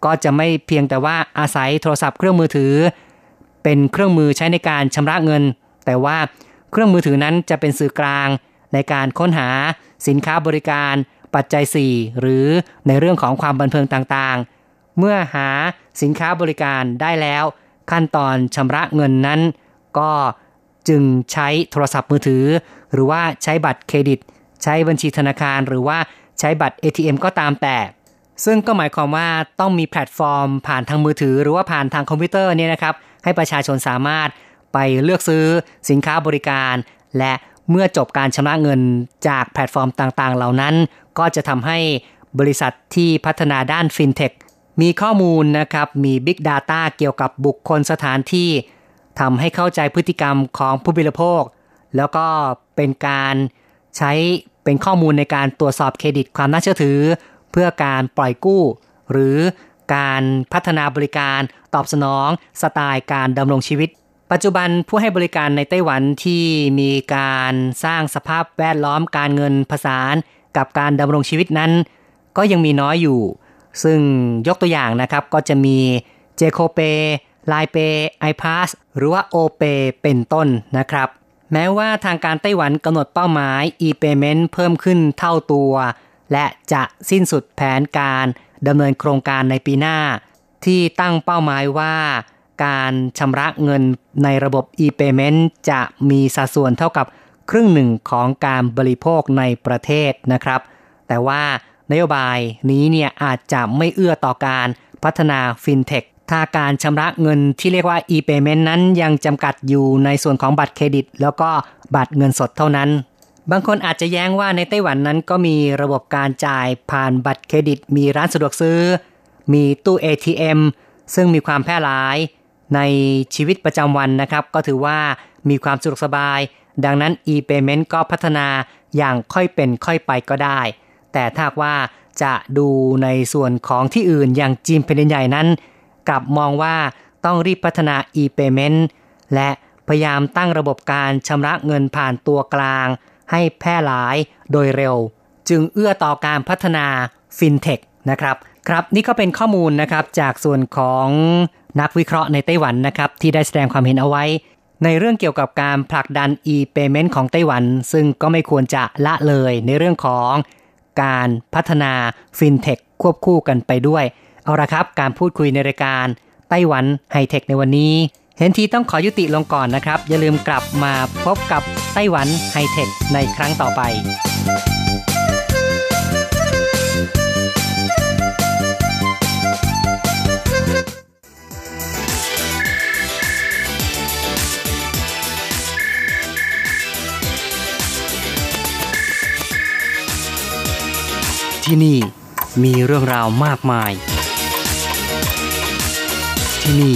ก็จะไม่เพียงแต่ว่าอาศัยโทรศัพท์เครื่องมือถือ เป็นเครื่องมือใช้ในการชำระเงิน แต่ว่าเครื่องมือถือนั้นจะเป็นสื่อกลาง ในการค้นหาสินค้าบริการ ปัจจัย 4 หรือในเรื่องของความบันเทิงต่างๆ เมื่อหาสินค้าบริการได้แล้ว ขั้นตอนชำระเงินนั้น ก็จึงใช้โทรศัพท์มือถือ หรือว่าใช้บัตรเครดิต ใช้บัญชีธนาคารหรือว่าใช้บัตร ATM ก็ตามแต่ ซึ่งก็หมายความว่าต้องมีแพลตฟอร์ม ผ่านทางมือถือ หรือว่าผ่านทางคอมพิวเตอร์เนี่ยนะครับ ให้ประชาชนสามารถไปเลือกซื้อสินค้าบริการ และเมื่อจบการชำระเงินจากแพลตฟอร์มต่างๆ เหล่านั้น ก็จะทำให้บริษัทที่พัฒนาด้านฟินเทคมีข้อมูลนะครับ มี Big Data เกี่ยวกับบุคคลสถานที่ทำให้เข้าใจพฤติกรรมของผู้บริโภค แล้วก็เป็นการใช้เป็นข้อมูลในการตรวจสอบเครดิตความน่าเชื่อถือ เพื่อการปล่อยกู้ หรือการพัฒนาบริการตอบสนอง สไตล์การดำรงชีวิต ปัจจุบันผู้ให้บริการในไต้หวันที่มีการสร้างสภาพแวดล้อมการเงินผสานกับการดำรงชีวิตนั้น ก็ยังมีน้อยอยู่ ซึ่งยกตัวอย่างนะครับก็จะมีเจโคเปไลเปไอพาสหรือว่าโอเปเป็นต้นนะครับ แม้ว่าทางการไต้หวันกำหนดเป้าหมาย e-payment เพิ่มขึ้นเท่าตัว และจะสิ้นสุดแผนการดำเนินโครงการในปีหน้า ที่ตั้งเป้าหมายว่า การชำระเงินในระบบ e-payment จะมีสัดส่วนเท่ากับครึ่งหนึ่งของการบริโภคในประเทศนะครับ แต่ว่านโยบายนี้เนี่ยอาจจะไม่เอื้อต่อการพัฒนาฟินเทคถ้าการชำระเงินที่เรียกว่า e-payment นั้นยังจำกัดอยู่ในส่วนของบัตรเครดิต แล้วก็บัตรเงินสดเท่านั้น บางคนอาจจะแย้งว่าในไต้หวันนั้นก็มีระบบการจ่ายผ่านบัตรเครดิต มีร้านสะดวกซื้อ มีตู้ ATM ซึ่งมีความแพร่หลายในชีวิตประจำวันนะครับ ก็ถือว่ามีความสะดวกสบาย ดังนั้น e-payment ก็พัฒนาอย่างค่อยเป็นค่อยไปก็ได้ แต่ถ้าว่าจะดูในส่วนของที่อื่นอย่างจีนแผ่นใหญ่นั้น กลับมองว่าต้องรีบพัฒนา e-payment และพยายามตั้งระบบการชำระเงินผ่านตัวกลาง ให้แพร่หลายโดยเร็ว จึงเอื้อต่อการพัฒนาฟินเทคนะครับครับนี่ก็เป็นข้อมูลนะครับจากส่วนของนักวิเคราะห์ในไต้หวันนะครับที่ได้แสดงความเห็นเอาไว้ ในเรื่องเกี่ยวกับการผลักดัน e-payment ของไต้หวัน ซึ่งก็ไม่ควรจะละเลยในเรื่องของการพัฒนาฟินเทคควบคู่กันไปด้วย เอาละครับ การพูดคุยในรายการไต้หวันไฮเทคในวันนี้ เห็นทีต้องขอยุติลงก่อนนะครับ อย่าลืมกลับมาพบกับไต้หวันไฮเทคในครั้งต่อไปที่นี่มีเรื่องราวมากมาย ที่นี่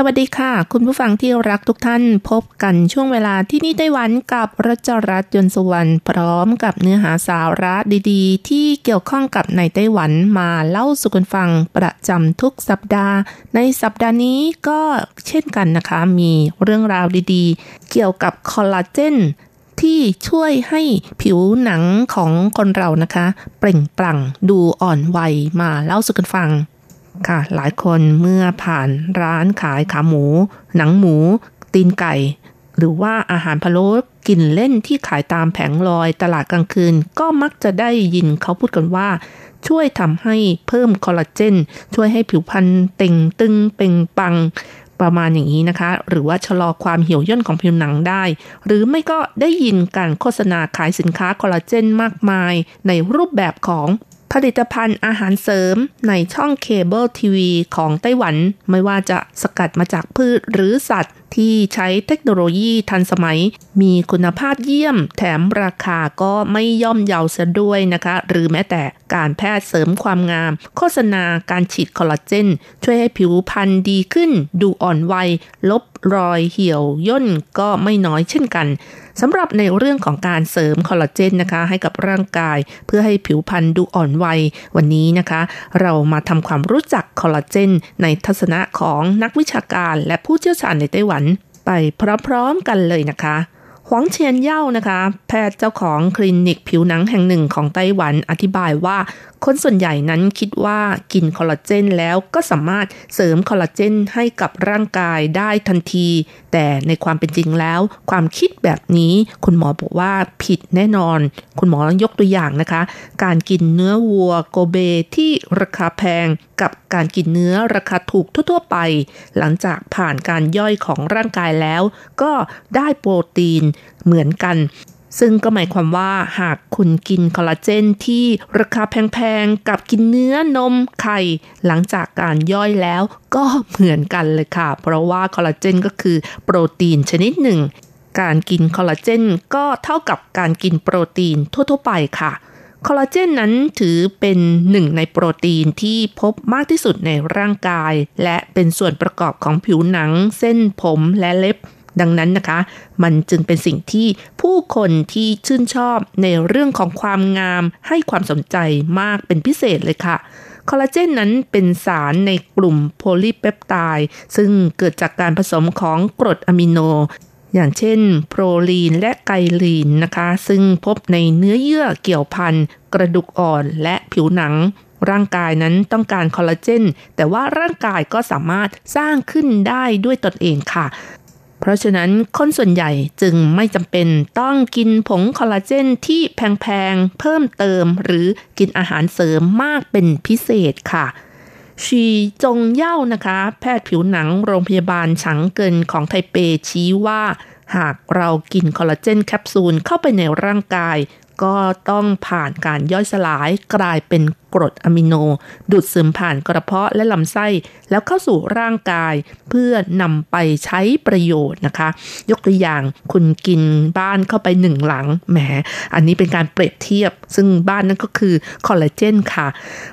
สวัสดีค่ะ คุณผู้ฟังที่รักทุกท่านพบกันช่วงเวลาที่นี่ไต้หวันกับรัชรัตน์ยนสุวรรณพร้อมกับเนื้อหาสาระดีๆ ที่เกี่ยวข้องกับในไต้หวันมาเล่าสู่กันฟังประจำทุกสัปดาห์ ในสัปดาห์นี้ก็เช่นกันนะคะ มีเรื่องราวดีๆ เกี่ยวกับคอลลาเจนที่ช่วยให้ผิวหนังของคนเรานะคะ เปล่งปลั่งดูอ่อนวัยมาเล่าสู่กันฟัง ค่ะ หลายคนเมื่อผ่านร้านขายขาหมู หนังหมู ตีนไก่ หรือว่าอาหารพะโล้กินเล่นที่ขายตามแผงลอยตลาดกลางคืน ก็มักจะได้ยินเขาพูดกันว่า ช่วยทำให้เพิ่มคอลลาเจน ช่วยให้ผิวพรรณเต่งตึงเป่งปังประมาณอย่างนี้นะคะ หรือว่าชะลอความเหี่ยวย่นของผิวหนังได้ หรือไม่ก็ได้ยินการโฆษณาขายสินค้าคอลลาเจนมากมาย ในรูปแบบของ ผลิตภัณฑ์อาหารเสริมในช่องเคเบิลทีวีของไต้หวัน ไม่ว่าจะสกัดมาจากพืชหรือสัตว์ ที่ใช้เทคโนโลยีทันสมัย มีคุณภาพเยี่ยม แถมราคาก็ไม่ย่อมเยาเสียด้วยนะคะ หรือแม้แต่การแพทย์เสริมความงาม โฆษณาการฉีดคอลลาเจน ช่วยให้ผิวพรรณดีขึ้น ดูอ่อนวัย ลบรอยเหี่ยวย่นก็ไม่น้อยเช่นกัน สำหรับในเรื่องของการเสริมคอลลาเจนนะคะ ให้กับร่างกายเพื่อให้ผิวพรรณดูอ่อนวัยวันนี้นะคะ เรามาทำความรู้จักคอลลาเจน ในทัศนะของนักวิชาการและผู้เชี่ยวชาญในไต้หวัน ไปพร้อมๆกันเลยนะคะหวังเชียนเย่านะคะ แพทย์เจ้าของคลินิกผิวหนังแห่งหนึ่งของไต้หวันอธิบายว่าคนส่วนใหญ่นั้นคิดว่ากินคอลลาเจนแล้วก็สามารถเสริมคอลลาเจนให้กับร่างกายได้ทันที แต่ในความเป็นจริงแล้ว ความคิดแบบนี้คุณหมอบอกว่าผิดแน่นอน คุณหมอยกตัวอย่างนะคะ การกินเนื้อวัวโกเบที่ราคาแพงกับการกินเนื้อราคาถูกทั่วๆไป หลังจากผ่านการย่อยของร่างกายแล้ว ก็ได้โปรตีนเหมือนกัน ซึ่งก็หมายความว่าหากคุณกินคอลลาเจนที่ราคาแพงๆ กับกินเนื้อนมไข่ หลังจากการย่อยแล้วก็เหมือนกันเลยค่ะ เพราะว่าคอลลาเจนก็คือโปรตีนชนิดหนึ่ง การกินคอลลาเจนก็เท่ากับการกินโปรตีนทั่วๆไปค่ะคอลลาเจนนั้นถือเป็นหนึ่งในโปรตีนที่พบมากที่สุดในร่างกาย และเป็นส่วนประกอบของผิวหนัง เส้นผมและเล็บ ดังนั้นนะคะ มันจึงเป็นสิ่งที่ผู้คนที่ชื่นชอบในเรื่องของความงามให้ความสนใจมากเป็นพิเศษเลยค่ะคอลลาเจนนั้นเป็นสารในกลุ่มโพลีเปปไทด์ซึ่งเกิดจากการผสมของกรดอะมิโน อย่างเช่น โปรลีนและไกลีนนะคะ ซึ่งพบในเนื้อเยื่อเกี่ยวพันกระดูกอ่อนและผิวหนัง ร่างกายนั้นต้องการคอลลาเจน แต่ว่าร่างกายก็สามารถสร้างขึ้นได้ด้วยตนเองค่ะ ราะฉะนั้นคนส่วนใหญ่จึงไม่จำเป็นต้องกินผงคอลลาเจนที่แพงๆ เพิ่มเติมหรือกินอาหารเสริมมากเป็นพิเศษค่ะชีจงเย่านะคะ แพทย์ผิวหนังโรงพยาบาลฉังเกินของไทเปชี้ว่า หากเรากินคอลลาเจนแคปซูลเข้าไปในร่างกาย ก็ต้องผ่านการย่อยสลายกลายเป็น กรดอะมิโน ดูดซึมผ่านกระเพาะและลำไส้ แล้วเข้าสู่ร่างกาย เพื่อนำไปใช้ประโยชน์นะคะ ยกตัวอย่างคุณกินบ้านเข้าไปหนึ่งหลังแหม อันนี้เป็นการเปรียบเทียบ ซึ่งบ้านนั่นก็คือคอลลาเจนค่ะ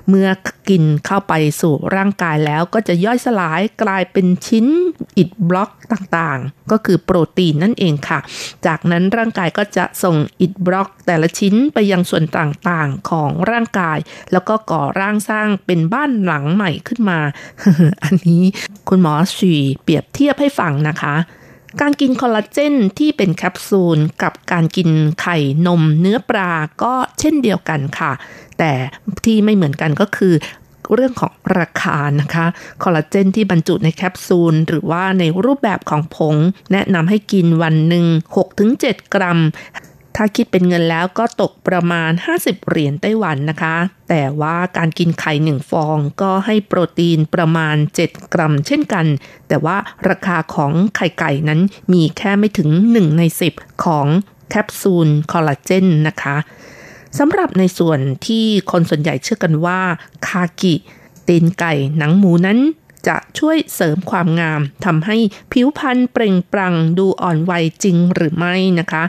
เมื่อกินเข้าไปสู่ร่างกายแล้วก็จะย่อยสลายกลายเป็นชิ้นอิดบล็อกต่างๆ ก็คือโปรตีนนั่นเองค่ะ จากนั้นร่างกายก็จะส่งอิดบล็อก แต่ละชิ้นไปยังส่วนต่างๆของร่างกายแล้วก็ก่อร่างสร้างเป็นบ้านหลังใหม่ขึ้นมา อันนี้คุณหมอสีเปรียบเทียบให้ฟังนะคะการกินคอลลาเจนที่เป็นแคปซูลกับการกินไข่นมเนื้อปลาก็เช่นเดียวกันค่ะ แต่ที่ไม่เหมือนกันก็คือ เรื่องของราคานะคะ คอลลาเจนที่บรรจุในแคปซูล หรือว่าในรูปแบบของผง แนะนำให้กินวันหนึ่ง 6-7 กรัม ถ้าคิดเป็นเงินแล้วก็ตกประมาณ 50 เหรียญไต้หวันนะคะ แต่ว่าการกินไข่หนึ่งฟองก็ให้โปรตีนประมาณ 7 กรัมเช่นกัน แต่ว่าราคาของไข่ไก่นั้นมีแค่ไม่ถึง 1 ใน 10 ของแคปซูลคอลลาเจนนะคะสำหรับในส่วนที่คนส่วนใหญ่เชื่อกันว่า คากิตีนไก่หนังหมูนั้นจะช่วยเสริมความงามทำให้ผิวพรรณเปล่งปลั่งดูอ่อนวัยจริงหรือไม่นะคะ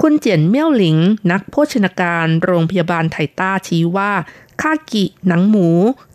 คุณเจียนเมี่ยวหลิง นักโภชนาการโรงพยาบาลไทต้าชี้ว่าคากิหนังหมู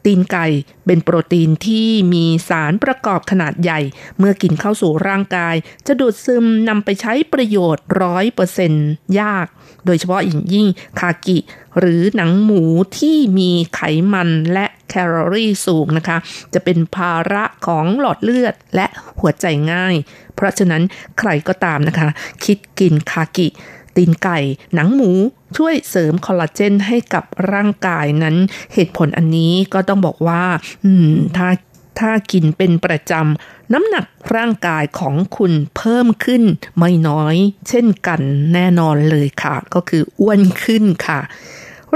ตีนไก่ เป็นโปรตีนที่มีสารประกอบขนาดใหญ่ เมื่อกินเข้าสู่ร่างกาย จะดูดซึมนำไปใช้ประโยชน์ร้อยเปอร์เซนต์ยาก โดยเฉพาะอย่างยิ่งคากิ หรือหนังหมูที่มีไขมันและ แคลอรี่สูงนะคะ จะเป็นภาระของหลอดเลือดและหัวใจง่าย เพราะฉะนั้นใครก็ตามนะคะ คิดกินคากิ ตีนไก่ หนังหมู ช่วยเสริมคอลลาเจนให้กับร่างกายนั้น เหตุผลอันนี้ก็ต้องบอกว่า อืม ถ้าถ้ากินเป็นประจำ น้ำหนักร่างกายของคุณเพิ่มขึ้นไม่น้อย เช่นกันแน่นอนเลยค่ะ ก็คืออ้วนขึ้นค่ะ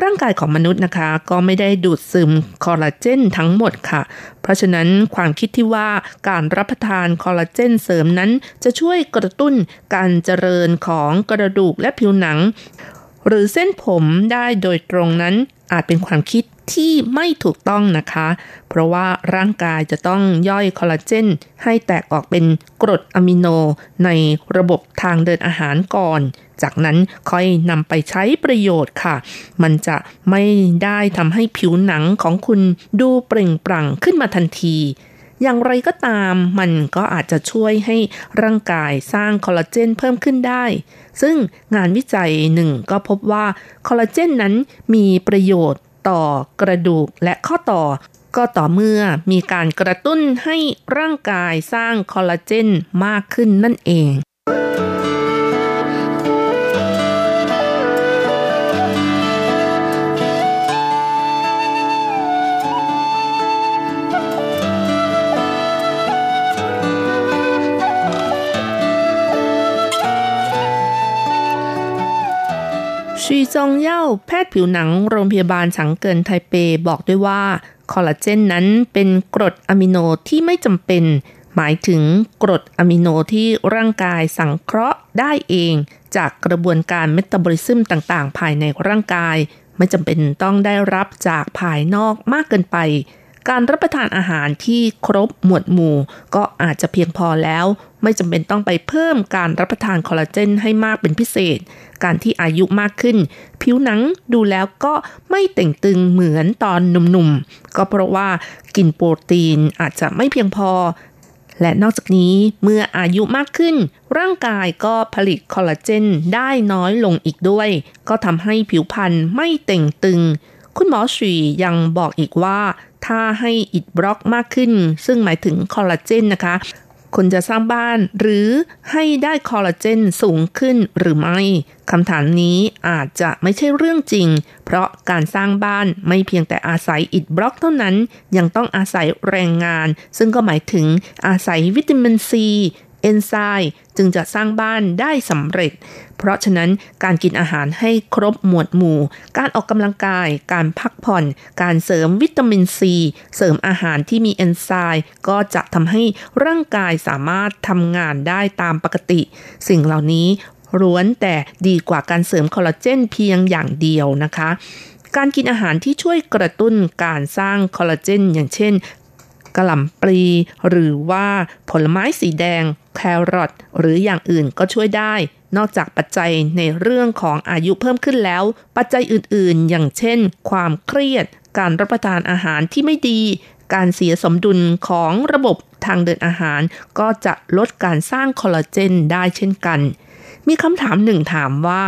ร่างกายของมนุษย์นะคะ ก็ไม่ได้ดูดซึมคอลลาเจนทั้งหมดค่ะ เพราะฉะนั้นความคิดที่ว่าการรับประทานคอลลาเจนเสริมนั้น จะช่วยกระตุ้นการเจริญของกระดูกและผิวหนัง หรือเส้นผมได้โดยตรงนั้นอาจเป็นความคิด ที่ไม่ถูกต้องนะคะ เพราะว่าร่างกายจะต้องย่อยคอลลาเจน ให้แตกออกเป็นกรดอะมิโนในระบบทางเดินอาหารก่อน จากนั้นค่อยนำไปใช้ประโยชน์ค่ะ มันจะไม่ได้ทำให้ผิวหนังของคุณดูเปล่งปลั่งขึ้นมาทันทีอย่างไรก็ตามมันก็อาจจะช่วยให้ร่างกายสร้างคอลลาเจนเพิ่มขึ้นได้ ซึ่งงานวิจัยหนึ่งก็พบว่าคอลลาเจนนั้นมีประโยชน์ ต่อกระดูกและข้อต่อ ก็ต่อเมื่อมีการกระตุ้นให้ร่างกายสร้างคอลลาเจนมากขึ้นนั่นเอง ชีจงเย่าแพทย์ผิวหนังโรงพยาบาลสังเกินไทเปบอกด้วยว่าคอลลาเจนนั้นเป็นกรดอะมิโนที่ไม่จำเป็น หมายถึงกรดอะมิโนที่ร่างกายสังเคราะห์ได้เอง จากกระบวนการเมตาบอลิซึมต่างๆ ภายในร่างกาย ไม่จำเป็นต้องได้รับจากภายนอกมากเกินไป การรับประทานอาหารที่ครบหมวดหมู่ ก็อาจจะเพียงพอแล้ว ไม่จำเป็นต้องไปเพิ่มการรับประทานคอลลาเจนให้มากเป็นพิเศษ การที่อายุมากขึ้น ผิวหนังดูแล้วก็ไม่เต่งตึงเหมือนตอนหนุ่มๆ ก็เพราะว่ากินโปรตีนอาจจะไม่เพียงพอ และนอกจากนี้เมื่ออายุมากขึ้น ร่างกายก็ผลิตคอลลาเจนได้น้อยลงอีกด้วย ก็ทำให้ผิวพรรณไม่เต่งตึง คุณหมอฉียังบอกอีกว่าถ้าให้อิดบล็อกมากขึ้น ซึ่งหมายถึงคอลลาเจนนะคะ คุณจะสร้างบ้านหรือให้ได้คอลลาเจนสูงขึ้นหรือไม่คำถามนี้อาจจะไม่ใช่เรื่องจริง เพราะการสร้างบ้านไม่เพียงแต่อาศัยอิฐบล็อกเท่านั้น ยังต้องอาศัยแรงงาน ซึ่งก็หมายถึงอาศัยวิตามินซี เอนไซม์จึงจะสร้างบ้านได้สำเร็จ เพราะฉะนั้นการกินอาหารให้ครบหมวดหมู่ การออกกำลังกาย การพักผ่อน การเสริมวิตามินซี เสริมอาหารที่มีเอนไซม์ก็จะทำให้ร่างกายสามารถทำงานได้ตามปกติ สิ่งเหล่านี้ร้วนแต่ดีกว่าการเสริมคอลลาเจนเพียงอย่างเดียวนะคะการกินอาหารที่ช่วยกระตุ้นการสร้างคอลลาเจนอย่างเช่น กระหล่ำปลี หรือว่าผลไม้สีแดง แครอทหรืออย่างอื่นก็ช่วยได้ นอกจากปัจจัยในเรื่องของอายุเพิ่มขึ้นแล้ว ปัจจัยอื่นๆ อย่างเช่น ความเครียด การรับประทานอาหารที่ไม่ดี การเสียสมดุลของระบบทางเดินอาหาร ก็จะลดการสร้างคอลลาเจนได้เช่นกันมีคำถามหนึ่งถามว่า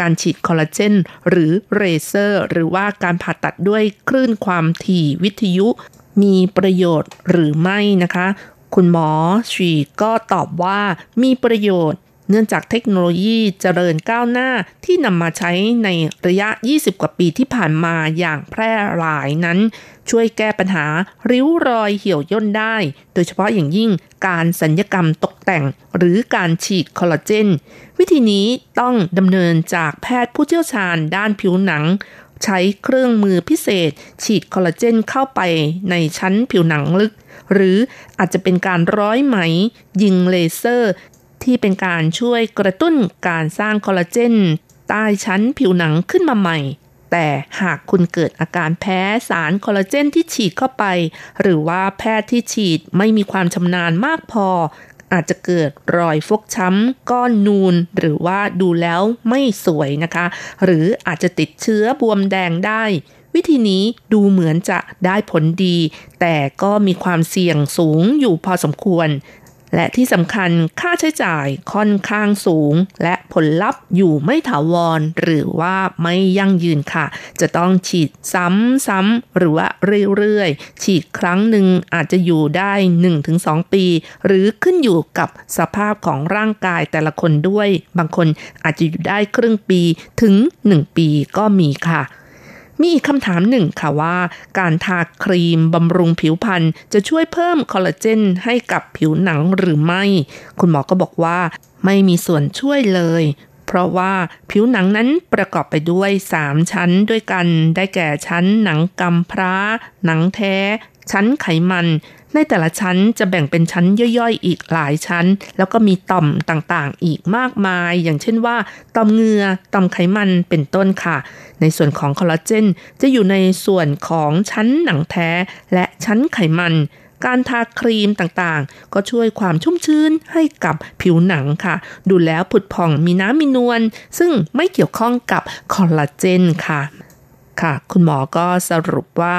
การฉีดคอลลาเจนหรือเรเซอร์ หรือว่าการผ่าตัดด้วยคลื่นความถี่วิทยุ มีประโยชน์หรือไม่นะคะ คุณหมอชีก็ตอบว่ามีประโยชน์เนื่องจากเทคโนโลยีเจริญก้าวหน้าที่นำมาใช้ในระยะ 20 กว่าปีที่ผ่านมาอย่างแพร่หลายนั้น ช่วยแก้ปัญหาริ้วรอยเหี่ยวย่นได้ โดยเฉพาะอย่างยิ่งการสัญญกรรมตกแต่งหรือการฉีดคอลลาเจน วิธีนี้ต้องดำเนินจากแพทย์ผู้เชี่ยวชาญด้านผิวหนัง ใช้เครื่องมือพิเศษ ฉีดคอลลาเจนเข้าไปในชั้นผิวหนังลึก หรืออาจจะเป็นการร้อยไหม ยิงเลเซอร์ ที่เป็นการช่วยกระตุ้นการสร้างคอลลาเจนใต้ชั้นผิวหนังขึ้นมาใหม่ แต่หากคุณเกิดอาการแพ้สารคอลลาเจนที่ฉีดเข้าไป หรือว่าแพทย์ที่ฉีดไม่มีความชำนาญมากพอ อาจจะเกิดรอยฟกช้ำก้อนนูน หรือว่าดูแล้วไม่สวยนะคะ หรืออาจจะติดเชื้อบวมแดงได้ วิธีนี้ดูเหมือนจะได้ผลดี แต่ก็มีความเสี่ยงสูงอยู่พอสมควร และที่สำคัญค่าใช้จ่ายค่อนข้างสูง และผลลัพธ์อยู่ไม่ถาวร หรือว่าไม่ยั่งยืนค่ะ จะต้องฉีดซ้ำๆหรือว่าเรื่อยๆ ฉีดครั้งหนึ่งอาจจะอยู่ได้ 1-2 ปี หรือขึ้นอยู่กับสภาพของร่างกายแต่ละคนด้วย บางคนอาจจะอยู่ได้ครึ่งปีถึง 1 ปีก็มีค่ะ มีอีกคำถามหนึ่งค่ะว่า การทาครีมบำรุงผิวพรรณจะช่วยเพิ่มคอลลาเจนให้กับผิวหนังหรือไม่ คุณหมอก็บอกว่า ไม่มีส่วนช่วยเลย เพราะว่าผิวหนังนั้นประกอบไปด้วย 3 ชั้นด้วยกัน ได้แก่ชั้นหนังกำพร้า หนังแท้ ชั้นไขมัน ในแต่ละชั้นจะแบ่งเป็นชั้นย่อยๆ อีกหลายชั้น แล้วก็มีต่อมต่างๆ อีกมากมาย อย่างเช่นว่า ต่อมเหงือต่อมไขมันเป็นต้นค่ะ ในส่วนของคอลลาเจน จะอยู่ในส่วนของชั้นหนังแท้และชั้นไขมันการทาครีมต่างๆ ก็ช่วยความชุ่มชื้นให้กับผิวหนังค่ะ ดูแล้วผุดผ่องมีน้ำมีนวลซึ่งไม่เกี่ยวข้องกับคอลลาเจนค่ะ ค่ะ คุณหมอก็สรุปว่า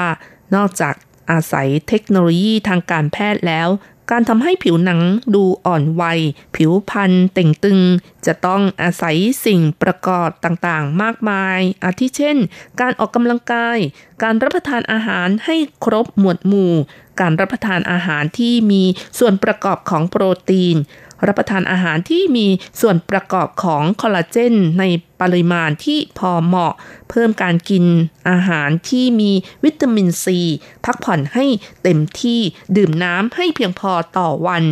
นอกจาก อาศัยเทคโนโลยีทางการแพทย์แล้ว การทำให้ผิวหนังดูอ่อนวัย ผิวพรรณเต่งตึง จะต้องอาศัยสิ่งประกอบต่างๆ มากมาย อาทิเช่น การออกกำลังกาย การรับประทานอาหารให้ครบหมวดหมู่ การรับประทานอาหารที่มีส่วนประกอบของโปรตีน รับประทานอาหารที่มีส่วนประกอบของคอลลาเจนในปริมาณที่พอเหมาะ เพิ่มการกินอาหารที่มีวิตามินซี พักผ่อนให้เต็มที่ดื่มน้ำให้เพียงพอต่อวัน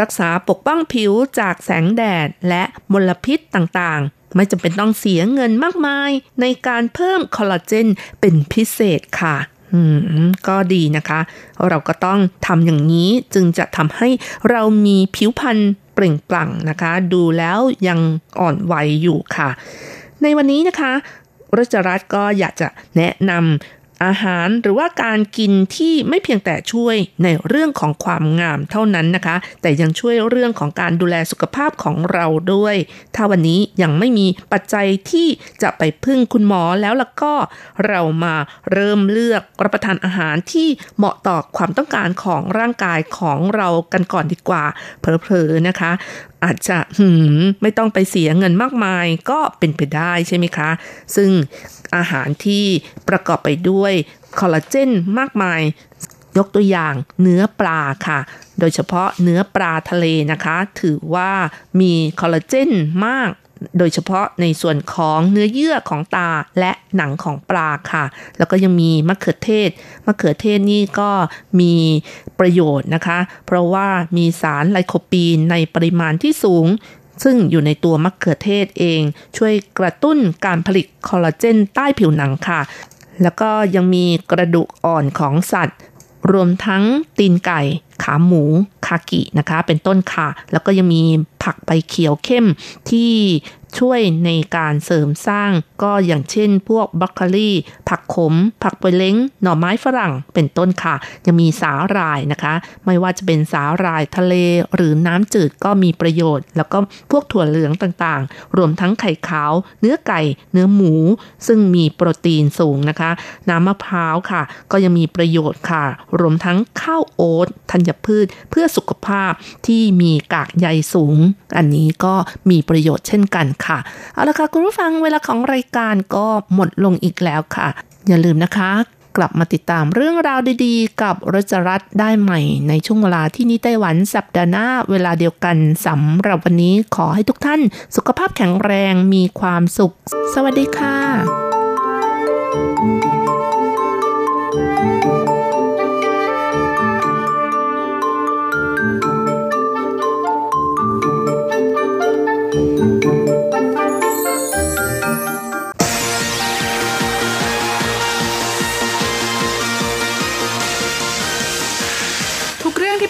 รักษาปกป้องผิวจากแสงแดดและมลพิษต่างๆ ไม่จำเป็นต้องเสียเงินมากมายในการเพิ่มคอลลาเจนเป็นพิเศษค่ะ ก็ดีนะคะ เราก็ต้องทำอย่างนี้จึงจะทำให้เรามีผิวพรรณเปล่งปลั่งนะคะ ดูแล้วยังอ่อนวัยอยู่ค่ะ ในวันนี้นะคะรัชรัตน์ก็อยากจะแนะนำ อาหารหรือว่าการกินที่ไม่เพียงแต่ช่วยในเรื่องของความงามเท่านั้นนะคะ แต่ยังช่วยเรื่องของการดูแลสุขภาพของเราด้วย ถ้าวันนี้ยังไม่มีปัจจัยที่จะไปพึ่งคุณหมอแล้วล่ะก็ เรามาเริ่มเลือกรับประทานอาหารที่เหมาะต่อความต้องการของร่างกายของเรากันก่อนดีกว่าเพลอๆนะคะ อาจจะหืมไม่ต้องไปเสียเงินมากมายก็เป็นไปได้ใช่ไหมคะ ซึ่งอาหารที่ประกอบไปด้วยคอลลาเจนมากมาย ยกตัวอย่างเนื้อปลาค่ะ โดยเฉพาะเนื้อปลาทะเลนะคะ ถือว่ามีคอลลาเจนมากโดยเฉพาะในส่วนของเนื้อเยื่อของตาและหนังของปลาค่ะ แล้วก็ยังมีมะเขือเทศ มะเขือเทศนี่ก็มีประโยชน์นะคะ เพราะว่ามีสารไลโคปีนในปริมาณที่สูง ซึ่งอยู่ในตัวมะเขือเทศเอง ช่วยกระตุ้นการผลิตคอลลาเจนใต้ผิวหนังค่ะ แล้วก็ยังมีกระดูกอ่อนของสัตว์ รวมทั้งตีนไก่ ขาหมู คากินะคะ เป็นต้นค่ะ แล้วก็ยังมีผักใบเขียวเข้มที่ ช่วยในการเสริมสร้าง ก็อย่างเช่น พวกบรอกโคลีผักขม ผักปยเล้ง หน่อไม้ฝรั่งเป็นต้นค่ะ ยังมีสาหร่ายนะคะ ไม่ว่าจะเป็นสาหร่ายทะเลหรือน้ำจืดก็มีประโยชน์ แล้วก็พวกถั่วเหลืองต่างๆ รวมทั้งไข่ขาว เนื้อไก่ เนื้อหมู ซึ่งมีโปรตีนสูงนะคะ น้ำมะพร้าวค่ะ ก็ยังมีประโยชน์ค่ะ รวมทั้งข้าวโอ๊ตธัญพืชเพื่อสุขภาพที่มีกากใยสูง อันนี้ก็มีประโยชน์เช่นกันค่ะ เอาละค่ะ คุณผู้ฟังเวลาของรายการก็หมดลงอีกแล้วค่ะ อย่าลืมนะคะ กลับมาติดตามเรื่องราวดีๆ กับรัจรัตได้ใหม่ ในช่วงเวลาที่นี่ไต้หวันสัปดาห์หน้าเวลาเดียวกันสำหรับวันนี้ขอให้ทุกท่าน สุขภาพแข็งแรงมีความสุข สวัสดีค่ะ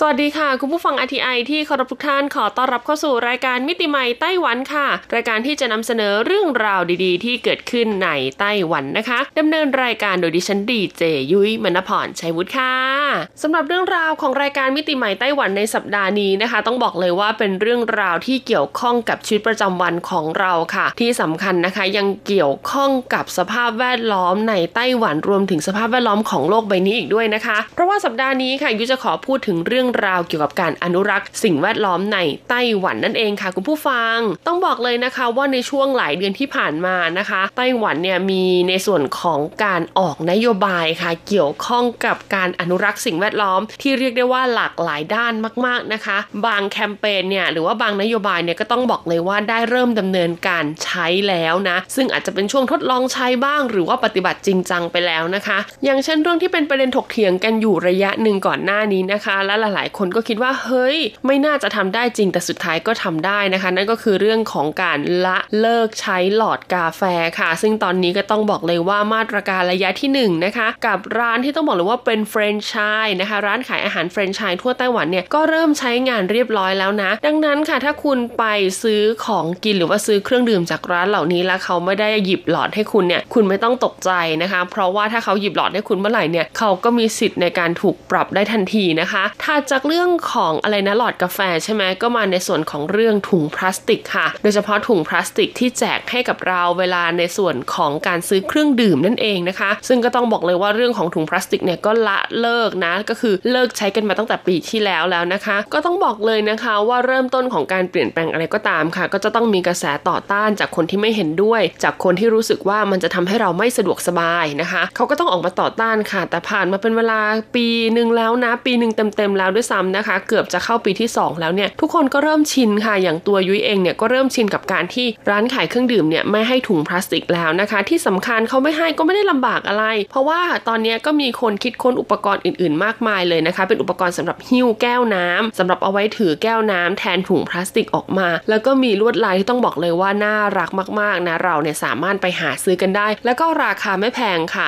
สวัสดีค่ะ คุณผู้ฟัง RTI ที่เคารพทุกท่านขอต้อนรับเข้าสู่รายการมิติใหม่ไต้หวันค่ะ รายการที่จะนำเสนอเรื่องราวดีๆ ที่เกิดขึ้นในไต้หวันนะคะดำเนินรายการโดยดิฉันดีเจยุ้ยมณพรชัยวุฒิค่ะสำหรับเรื่องราวของรายการมิติใหม่ไต้หวันในสัปดาห์นี้นะคะ ต้องบอกเลยว่าเป็นเรื่องราวที่เกี่ยวข้องกับชีวิตประจำวันของเราค่ะ ที่สำคัญนะคะยังเกี่ยวข้องกับสภาพแวดล้อมในไต้หวันรวมถึงสภาพแวดล้อมของโลกใบนี้อีกด้วยนะคะ เพราะว่าสัปดาห์นี้ค่ะยุ้ยจะขอพูดถึงเรื่องราวเกี่ยวกับการอนุรักษ์ สิ่งแวดล้อมในไต้หวันนั่นเองค่ะคุณผู้ฟัง ต้องบอกเลยนะคะว่าในช่วงหลายเดือนที่ผ่านมานะคะ ไต้หวันเนี่ยมีในส่วนของการออกนโยบายค่ะเกี่ยวข้องกับการอนุรักษ์สิ่งแวดล้อม ที่เรียกได้ว่าหลากหลายด้านมากๆนะคะ บางแคมเปญเนี่ยหรือว่าบางนโยบายเนี่ยก็ต้องบอกเลยว่าได้เริ่มดำเนินการใช้แล้วนะ ซึ่งอาจจะเป็นช่วงทดลองใช้บ้าง หรือว่าปฏิบัติจริงจังไปแล้วนะคะ อย่างเช่นเรื่องที่เป็นประเด็นถกเถียงกันอยู่ระยะหนึ่งก่อนหน้านี้นะคะ และหลายคนก็คิดว่าเฮ้ย ไม่น่าจะทำได้จริงแต่สุดท้ายก็ทำได้นะคะ นั่นก็คือเรื่องของการละเลิกใช้หลอดกาแฟค่ะ ซึ่งตอนนี้ก็ต้องบอกเลยว่ามาตรการระยะที่1นนะคะ กับร้านที่ต้องบอกเลยว่าเป็นแฟรนไชส์นะคะ ร้านขายอาหารแฟรนไชส์ทั่วไต้หวันเนี่ยก็เริ่มใช้งานเรียบร้อยแล้วนะ ดังนั้นค่ะถ้าคุณไปซื้อของกินหรือว่าซื้อเครื่องดื่มจากร้านเหล่านี้แล้วเขาไม่ได้หยิบหลอดให้คุณเนี่ยคุณไม่ต้องตกใจนะคะ เพราะว่าถ้าเขาหยิบหลอดให้คุณเมื่อไหร่เนี่ยเขาก็มีสิทธิ์ในการถูกปรับได้ทันทีนะคะ ถ้าจากเรื่องของอะไรนะหลอดกาแฟใช่ไหมก็มาในส่วนของเรื่องถุงพลาสติกค่ะ โดยเฉพาะถุงพลาสติกที่แจกให้กับเราเวลาในส่วนของการซื้อเครื่องดื่มนั่นเองนะคะ ซึ่งก็ต้องบอกเลยว่าเรื่องของถุงพลาสติกเนี่ยก็ละเลิกนะก็คือเลิกใช้กันมาตั้งแต่ปีที่แล้วแล้วนะคะ ก็ต้องบอกเลยนะคะว่าเริ่มต้นของการเปลี่ยนแปลงอะไรก็ตามค่ะ ก็จะต้องมีกระแสต่อต้านจากคนที่ไม่เห็นด้วย จากคนที่รู้สึกว่ามันจะทำให้เราไม่สะดวกสบายนะคะ เขาก็ต้องออกมาต่อต้านค่ะ แต่ผ่านมาเป็นเวลาปีหนึ่งแล้วนะ ปีหนึ่งเต็มๆแล้วด้วยซ้ำนะคะ เกือบจะเข้าปีที่ 2 แล้วเนี่ยทุกคนก็เริ่มชินค่ะอย่างตัวยุ้ยเองเนี่ยก็เริ่มชินกับการที่ร้านขายเครื่องดื่มเนี่ยไม่ให้ถุงพลาสติกแล้วนะคะ ที่สำคัญเขาไม่ให้ก็ไม่ได้ลำบากอะไร เพราะว่าตอนนี้ก็มีคนคิดค้นอุปกรณ์อื่นๆ มากมายเลยนะคะ เป็นอุปกรณ์สำหรับหิ้วแก้วน้ำสำหรับเอาไว้ถือแก้วน้ำแทนถุงพลาสติกออกมา แล้วก็มีลวดลายที่ต้องบอกเลยว่าน่ารักมากๆนะเราเนี่ยสามารถไปหาซื้อกันได้ แล้วก็ราคาไม่แพงค่ะ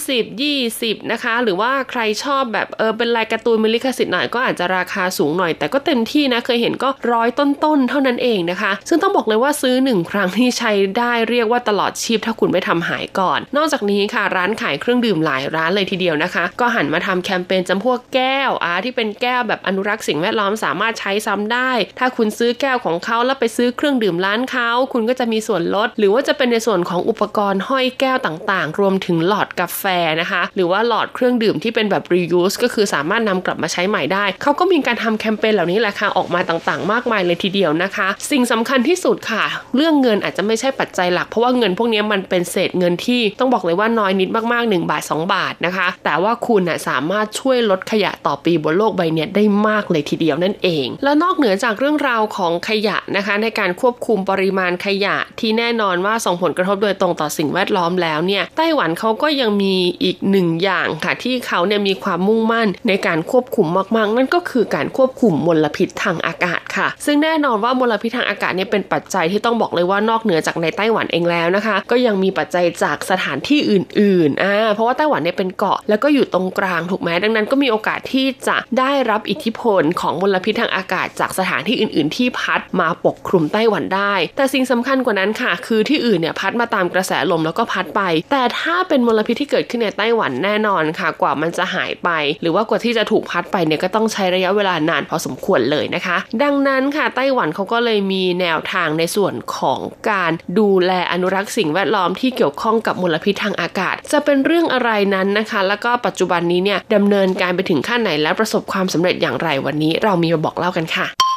30 20 นะคะ หรือว่าใครชอบแบบเออเป็นลายการ์ตูนมิลิขสิทธิ์หน่อยก็อาจจะราคาสูงหน่อย แต่ก็เต็มที่นะเคยเห็นก็ร้อยต้นๆเท่านั้นเองนะคะ ซึ่งต้องบอกเลยว่าซื้อหนึ่งครั้งที่ใช้ได้เรียกว่าตลอดชีพถ้าคุณไม่ทำหายก่อน นอกจากนี้ค่ะร้านขายเครื่องดื่มหลายร้านเลยทีเดียวนะคะ ก็หันมาทำแคมเปญจำพวกแก้วอาที่เป็นแก้วแบบอนุรักษ์สิ่งแวดล้อมสามารถใช้ซ้ำได้ ถ้าคุณซื้อแก้วของเขาแล้วไปซื้อเครื่องดื่มร้านเขาคุณก็จะมีส่วนลด หรือว่าจะเป็นในส่วนของอุปกรณ์ห้อยแก้วต่างๆ รวมถึงหลอดกาแฟนะคะ หรือว่าหลอดเครื่องดื่มที่เป็นแบบ reuse ก็คือสามารถนำกลับมาใช้ใหม่ได้เขาก็มีการทำแคมเปญเหล่านี้แหละค่ะออกมาต่างๆ มากมายเลยทีเดียวนะคะ สิ่งสำคัญที่สุดค่ะ เรื่องเงินอาจจะไม่ใช่ปัจจัยหลัก เพราะว่าเงินพวกนี้มันเป็นเศษเงินที่ต้องบอกเลยว่าน้อยนิดมากๆ 1 บาท 2 บาทนะคะ แต่ว่าคุณสามารถช่วยลดขยะต่อปีบนโลกใบนี้ได้มากเลยทีเดียวนั่นเอง แล้วนอกเหนือจากเรื่องราวของขยะนะคะ ในการควบคุมปริมาณขยะที่แน่นอนว่าส่งผลกระทบโดยตรงต่อสิ่งแวดล้อมแล้วเนี่ยไต้หวันเขาก็ยังมีอีกหนึ่งอย่างค่ะที่เขาเนี่ยมีความมุ่งมั่นในการควบคุมมากๆนั่นก็คือการควบคุมมลพิษทางอากาศค่ะ ซึ่งแน่นอนว่ามลพิษทางอากาศเนี่ยเป็นปัจจัยที่ต้องบอกเลยว่านอกเหนือจากในไต้หวันเองแล้วนะคะ ก็ยังมีปัจจัยจากสถานที่อื่นๆอ่าเพราะว่าไต้หวันเนี่ยเป็นเกาะแล้วก็อยู่ตรงกลางถูกไหมดังนั้นก็มีโอกาสที่จะได้รับอิทธิพลของมลพิษทางอากาศ จากสถานที่อื่น ๆ ที่พัดมาปกคลุมไต้หวันได้ แต่สิ่งสำคัญกว่านั้นค่ะ คือที่อื่นเนี่ยพัดมาตามกระแสลมแล้วก็พัดไป แต่ถ้าเป็นมลพิษที่เกิดขึ้นในไต้หวันแน่นอนค่ะ กว่ามันจะหายไป หรือว่ากว่าที่จะถูกพัดไปเนี่ยก็ต้องใช้ระยะเวลานานพอสมควรเลยนะคะ ดังนั้นค่ะไต้หวันเขาก็เลยมีแนวทางในส่วนของการดูแลอนุรักษ์สิ่งแวดล้อมที่เกี่ยวข้องกับมลพิษทางอากาศ จะเป็นเรื่องอะไรนั้นนะคะ แล้วก็ปัจจุบันนี้เนี่ยดำเนินการไปถึงขั้นไหนและประสบความสำเร็จอย่างไรวันนี้ เรามีมาบอกเล่ากันค่ะ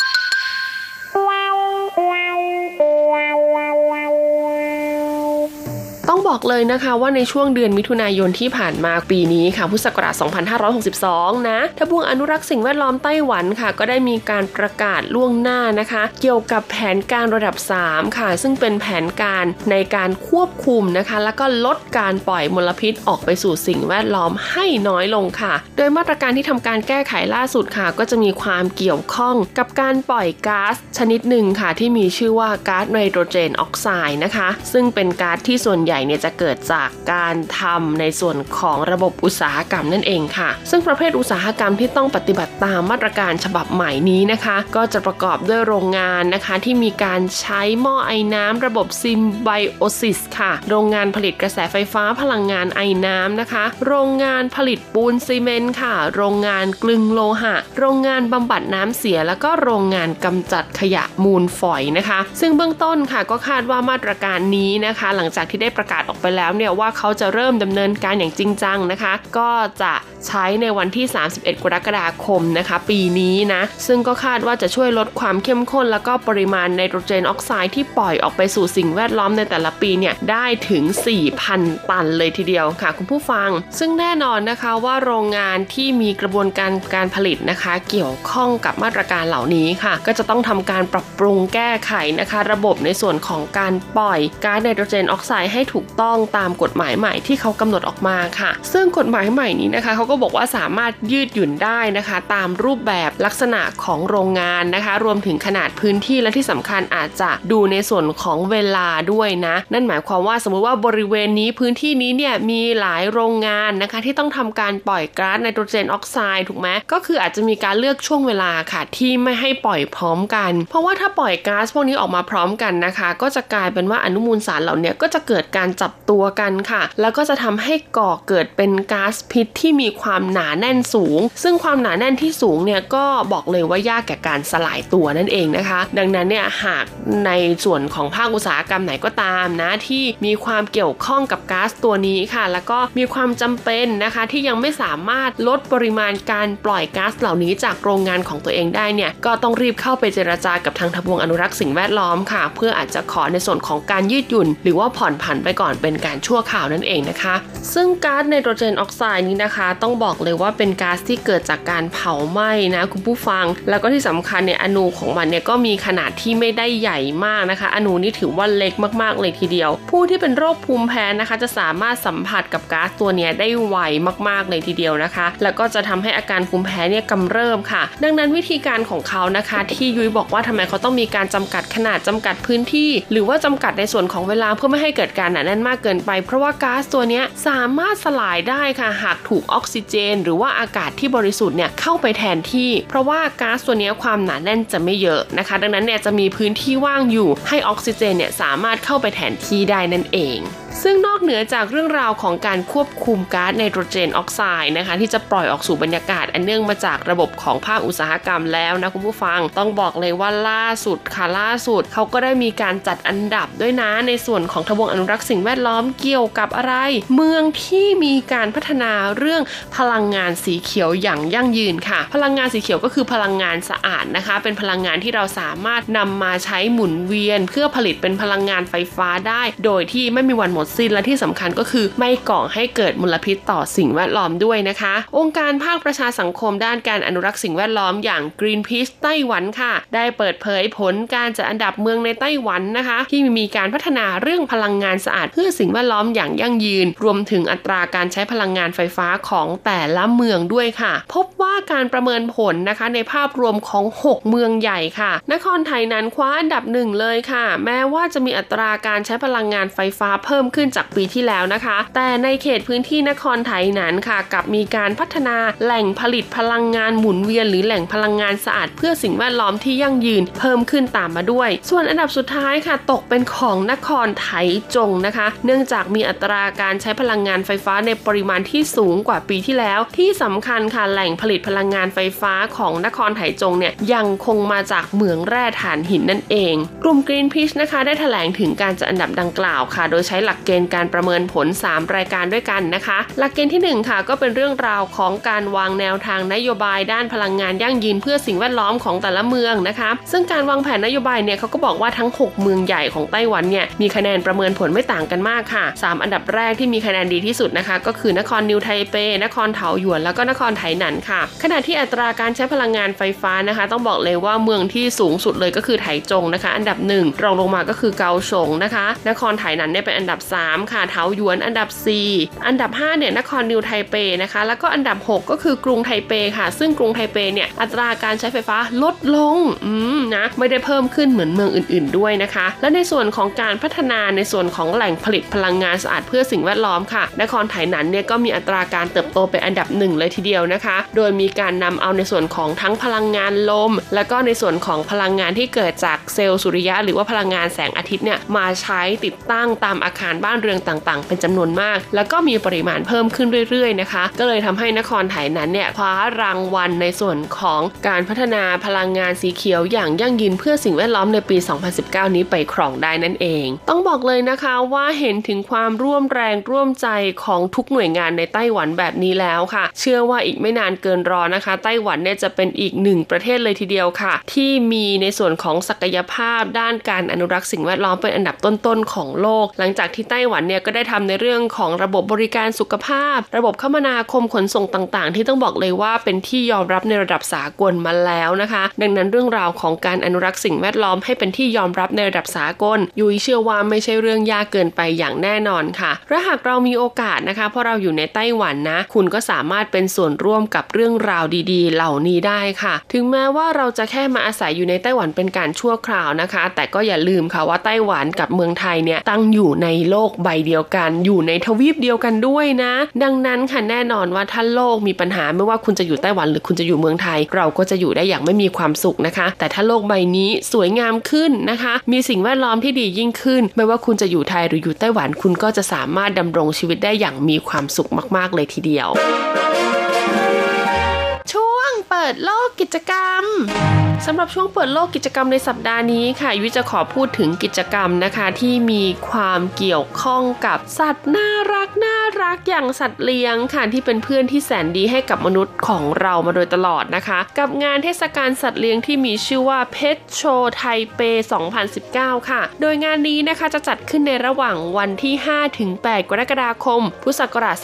บอกเลยนะคะว่าในช่วงเดือนมิถุนายนที่ผ่านมาปีนี้ค่ะพุทธศักราช 2562 นะทบวงอนุรักษ์สิ่งแวดล้อมไต้หวันค่ะ ก็ได้มีการประกาศล่วงหน้านะคะ เกี่ยวกับแผนการระดับ 3 ค่ะ ซึ่งเป็นแผนการในการควบคุมนะคะ แล้วก็ลดการปล่อยมลพิษออกไปสู่สิ่งแวดล้อมให้น้อยลงค่ะ โดยมาตรการที่ทำการแก้ไขล่าสุดค่ะ ก็จะมีความเกี่ยวข้องกับการปล่อยก๊าซชนิดหนึ่งค่ะที่มีชื่อว่าก๊าซไนโตรเจนออกไซด์นะคะ ซึ่งเป็นก๊าซที่ส่วนใหญ่เนี่ยจะเกิดจากการทำในส่วนของระบบอุตสาหกรรมนั่นเองค่ะ ซึ่งประเภทอุตสาหกรรมที่ต้องปฏิบัติตามมาตรการฉบับใหม่นี้นะคะ ก็จะประกอบด้วยโรงงานนะคะที่มีการใช้หม้อไอ้น้ำระบบซิมไบโอซิสค่ะ โรงงานผลิตกระแสไฟฟ้าพลังงานไอ้น้ำนะคะ โรงงานผลิตปูนซีเมนต์ค่ะ โรงงานกลึงโลหะ โรงงานบำบัดน้ำเสีย แล้วก็โรงงานกำจัดขยะมูลฝอยนะคะ ซึ่งเบื้องต้นค่ะก็คาดว่ามาตรการนี้นะคะ หลังจากที่ได้ประกาศออกไปแล้วเนี่ยว่าเขาจะเริ่มดำเนินการอย่างจริงจังนะคะ ก็จะ ใช้ในวันที่ 31 กรกฎาคมนะคะ ปีนี้นะ ซึ่งก็คาดว่าจะช่วยลดความเข้มข้น แล้วก็ปริมาณไนโตรเจนออกไซด์ที่ปล่อยออกไปสู่สิ่งแวดล้อมในแต่ละปีเนี่ยได้ถึง 4,000 ตันเลยทีเดียวค่ะ คุณผู้ฟัง ซึ่งแน่นอนนะคะว่าโรงงานที่มีกระบวนการการผลิตนะคะ เกี่ยวข้องกับมาตรการเหล่านี้ค่ะ ก็จะต้องทำการปรับปรุงแก้ไขนะคะ ระบบในส่วนของการปล่อยก๊าซไนโตรเจนออกไซด์ให้ถูกต้องตามกฎหมายใหม่ที่เขากำหนดออกมาค่ะ ซึ่งกฎหมายใหม่นี้นะคะเขาก็บอกว่าสามารถยืดหยุ่นได้นะคะ ตามรูปแบบลักษณะของโรงงานนะคะ รวมถึงขนาดพื้นที่และที่สำคัญอาจจะดูในส่วนของเวลาด้วยนะ นั่นหมายความว่าสมมุติว่าบริเวณนี้พื้นที่นี้เนี่ยมีหลายโรงงานนะคะ ที่ต้องทำการปล่อยก๊าซไนโตรเจนออกไซด์ถูกไหมก็คืออาจจะมีการเลือกช่วงเวลาค่ะ ที่ไม่ให้ปล่อยพร้อมกัน เพราะว่าถ้าปล่อยก๊าซพวกนี้ออกมาพร้อมกันนะคะ ก็จะกลายเป็นว่าอนุมูลสารเหล่านี้ก็จะเกิดการจับตัวกันค่ะ แล้วก็จะทำให้ก่อเกิดเป็นก๊าซพิษที่มีความความหนาแน่นสูง ซึ่งความหนาแน่นที่สูงเนี่ยก็บอกเลยว่ายากแก่การสลายตัวนั่นเองนะคะ ดังนั้นเนี่ยหากในส่วนของภาคอุตสาหกรรมไหนก็ตามนะที่มีความเกี่ยวข้องกับก๊าซตัวนี้ค่ะ แล้วก็มีความจำเป็นนะคะที่ยังไม่สามารถลดปริมาณการปล่อยก๊าซเหล่านี้จากโรงงานของตัวเองได้เนี่ยก็ต้องรีบเข้าไปเจรจากับทางทบวงอนุรักษ์สิ่งแวดล้อมค่ะ เพื่ออาจจะขอในส่วนของการยืดหยุ่น หรือว่าผ่อนผันไปก่อนเป็นการชั่วคราวนั่นเองนะคะ ซึ่งก๊าซไนโตรเจนออกไซด์นี้นะคะต้องบอกเลยว่าเป็นก๊าซที่เกิดจากการเผาไหม้นะคุณผู้ฟัง แล้วก็ที่สำคัญเนี่ยอนูของมันเนี่ยก็มีขนาดที่ไม่ได้ใหญ่มากนะคะ อนูนี่ถือว่าเล็กมากๆเลยทีเดียว ผู้ที่เป็นโรคภูมิแพ้นะคะ จะสามารถสัมผัสกับก๊าซตัวนี้ได้ไวมากๆเลยทีเดียวนะคะ แล้วก็จะทำให้อาการภูมิแพ้เนี่ยกำเริบค่ะ ดังนั้นวิธีการของเขานะคะ ที่ยุ้ยบอกว่าทำไมเขาต้องมีการจำกัดขนาดจำกัดพื้นที่ หรือว่าจำกัดในส่วนของเวลาเพื่อไม่ให้เกิดการหนาแน่นมากเกินไป เพราะว่าก๊าซตัวนี้สามารถสลายได้ค่ะ หากถูกออกซิเจน หรือว่าอากาศที่บริสุทธิ์เนี่ยเข้าไปแทนที่ เพราะว่าก๊าซตัวนี้ความหนาแน่นจะไม่เยอะนะคะ ดังนั้นเนี่ยจะมีพื้นที่ว่างอยู่ให้ออกซิเจนเนี่ยสามารถเข้าไปแทนที่ได้นั่นเอง ซึ่งนอกเหนือจากเรื่องราวของการควบคุมก๊าซไนโตรเจนออกไซด์นะคะที่จะปล่อยออกสู่บรรยากาศอันเนื่องมาจากระบบของภาคอุตสาหกรรมแล้วนะคุณผู้ฟังต้องบอกเลยว่าล่าสุดค่ะล่าสุดเขาก็ได้มีการจัดอันดับด้วยนะในส่วนของทบวงอนุรักษ์สิ่งแวดล้อมเกี่ยวกับอะไร เมืองที่มีการพัฒนาเรื่องพลังงานสีเขียวอย่างยั่งยืนค่ะ พลังงานสีเขียวก็คือพลังงานสะอาดนะคะ เป็นพลังงานที่เราสามารถนำมาใช้หมุนเวียน เพื่อผลิตเป็นพลังงานไฟฟ้าได้ โดยที่ไม่มีวันหมดดสิ้นและที่สำคัญก็คือไม่ก่อให้เกิดมลพิษต่อสิ่งแวดล้อมด้วยนะคะ องค์การภาคประชาสังคมด้านการอนุรักษ์สิ่งแวดล้อมอย่าง Greenpeace ไต้หวันค่ะ ได้เปิดเผยผลการจัดอันดับเมืองในไต้หวันนะคะ ที่มีการพัฒนาเรื่องพลังงานสะอาดเพื่อสิ่งแวดล้อมอย่างยั่งยืน รวมถึงอัตราการใช้พลังงานไฟฟ้าของแต่ละเมืองด้วยค่ะ พบว่าการประเมินผลนะคะในภาพรวมของ 6 เมืองใหญ่ค่ะ นครไทยนั้นคว้าอันดับหนึ่งเลยค่ะ แม้ว่าจะมีอัตราการใช้พลังงานไฟฟ้าเพิ่มขึ้นจากปีที่แล้วนะคะ แต่ในเขตพื้นที่นครไทยนั้นค่ะกับมีการพัฒนาแหล่งผลิตพลังงานหมุนเวียน หรือแหล่งพลังงานสะอาดเพื่อสิ่งแวดล้อมที่ยั่งยืนเพิ่มขึ้นตามมาด้วย ส่วนอันดับสุดท้ายค่ะ ตกเป็นของนครไทยจงนะคะ เนื่องจากมีอัตราการใช้พลังงานไฟฟ้าในปริมาณที่สูงกว่าปีที่แล้ว ที่สำคัญค่ะแหล่งผลิตพลังงานไฟฟ้าของนครไถจงเนี่ยยังคงมาจากเหมืองแร่ถ่านหินนั่นเอง กลุ่ม Greenpeace นะคะได้แถลงถึงการจัดอันดับดังกล่าวค่ะ โดยใช้หลักเกณฑ์การประเมินผล 3 รายการด้วยกันนะคะ หลักเกณฑ์ที่ 1 ค่ะ ก็เป็นเรื่องราวของการวางแนวทางนโยบายด้านพลังงานยั่งยืนเพื่อสิ่งแวดล้อมของแต่ละเมืองนะคะ ซึ่งการวางแผนนโยบายเนี่ยเขาก็บอกว่าทั้ง 6 เมืองใหญ่ของไต้หวันเนี่ยมีคะแนนประเมินผลไม่ต่างกันมากค่ะ 3 อันดับแรกที่มีคะแนนดีที่สุดนะคะ ก็คือนครนิวไทเป นครเถาหยวน แล้วก็นครไถหนันค่ะ ขณะที่อัตราการใช้พลังงานไฟฟ้านะคะ ต้องบอกเลยว่าเมืองที่สูงสุดเลยก็คือไถจงนะคะ อันดับ 1 รองลงมาก็คือเกาสงนะคะ นครไถหนันเนี่ยเป็นอันดับ3 ค่ะเถาหยวนอันดับ 4 อันดับ 5 เนี่ยนครนิวไทเปนะคะ แล้วก็อันดับ 6 ก็คือกรุงไทเปค่ะ ซึ่งกรุงไทเปเนี่ยอัตราการใช้ไฟฟ้าลดลงอืมนะไม่ได้เพิ่มขึ้นเหมือนเมืองอื่น ๆด้วยนะคะ และในส่วนของการพัฒนาในส่วนของแหล่งผลิตพลังงานสะอาดเพื่อสิ่งแวดล้อมค่ะ นครไถหนันเนี่ยก็มีอัตราการเติบโตเป็นอันดับหนึ่งเลยทีเดียวนะคะ โดยมีการนำเอาในส่วนของทั้งพลังงานลม และก็ในส่วนของพลังงานที่เกิดจากเซลล์สุริยะ หรือว่าพลังงานแสงอาทิตย์เนี่ยมาใช้ติดตั้งตามอาคารบ้านเรือนต่างๆ เป็นจำนวนมาก แล้วก็มีปริมาณเพิ่มขึ้นเรื่อยๆนะคะ ก็เลยทำให้นครไถนั้นเนี่ยคว้ารางวัลในส่วนของการพัฒนาพลังงานสีเขียวอย่างยั่งยืนเพื่อสิ่งแวดล้อมในปี 2019 นี้ไปครองได้นั่นเอง ต้องบอกเลยนะคะว่าเห็นถึงความร่วมแรงร่วมใจของทุกหน่วยงานในไต้หวันแบบนี้แล้วค่ะ เชื่อว่าอีกไม่นานเกินรอนะคะ ไต้หวันเนี่ยจะเป็นอีกหนึ่งประเทศเลยทีเดียวค่ะ ที่มีในส่วนของศักยภาพด้านการอนุรักษ์สิ่งแวดล้อมเป็นอันดับต้นๆของโลก หลังจากที่ไต้หวันเนี่ยก็ได้ทำในเรื่องของระบบบริการสุขภาพ ระบบคมนาคมขนส่งต่างๆ ที่ต้องบอกเลยว่าเป็นที่ยอมรับในระดับสากลมาแล้วนะคะ ดังนั้นเรื่องราวของการอนุรักษ์สิ่งแวดล้อมให้เป็นที่ยอมรับในระดับสากล ยุ้ยเชื่อว่าไม่ใช่เรื่องยากเกินไปอย่างแน่นอนค่ะและหากเรามีโอกาสนะคะเพราะเราอยู่ในไต้หวันนะ คุณก็สามารถเป็นส่วนร่วมกับเรื่องราวดีๆ เหล่านี้ได้ค่ะ ถึงแม้ว่าเราจะแค่มาอาศัยอยู่ในไต้หวันเป็นการชั่วคราวนะคะ แต่ก็อย่าลืมค่ะว่าไต้หวันกับเมืองไทยเนี่ยตั้งอยู่ในโลโลกใบเดียวกัน อยู่ในทวีปเดียวกันด้วยนะ ดังนั้นค่ะแน่นอนว่าถ้าโลกมีปัญหาไม่ว่าคุณจะอยู่ไต้หวันหรือคุณจะอยู่เมืองไทย เราก็จะอยู่ได้อย่างไม่มีความสุขนะคะ แต่ถ้าโลกใบนี้สวยงามขึ้นนะคะ มีสิ่งแวดล้อมที่ดียิ่งขึ้น ไม่ว่าคุณจะอยู่ไทยหรืออยู่ไต้หวันคุณก็จะสามารถดำรงชีวิตได้อย่างมีความสุขมาก ๆ เลยทีเดียว ช่วงเปิดโลกกิจกรรมสำหรับช่วงเปิดโลกกิจกรรมในสัปดาห์นี้ค่ะยุ้ยจะขอพูดถึงกิจกรรมนะคะที่มีความเกี่ยวข้องกับสัตว์น่ารักน่ารักอย่างสัตว์เลี้ยงค่ะที่เป็นเพื่อนที่แสนดีให้กับมนุษย์ของเรามาโดยตลอดนะคะ กับงานเทศกาลสัตว์เลี้ยงที่มีชื่อว่าเพชโชไทเป 2019 ค่ะ โดยงานนี้นะคะจะจัดขึ้นในระหว่างวันที่5ถึง8กรกฎาคม พุทธศักราช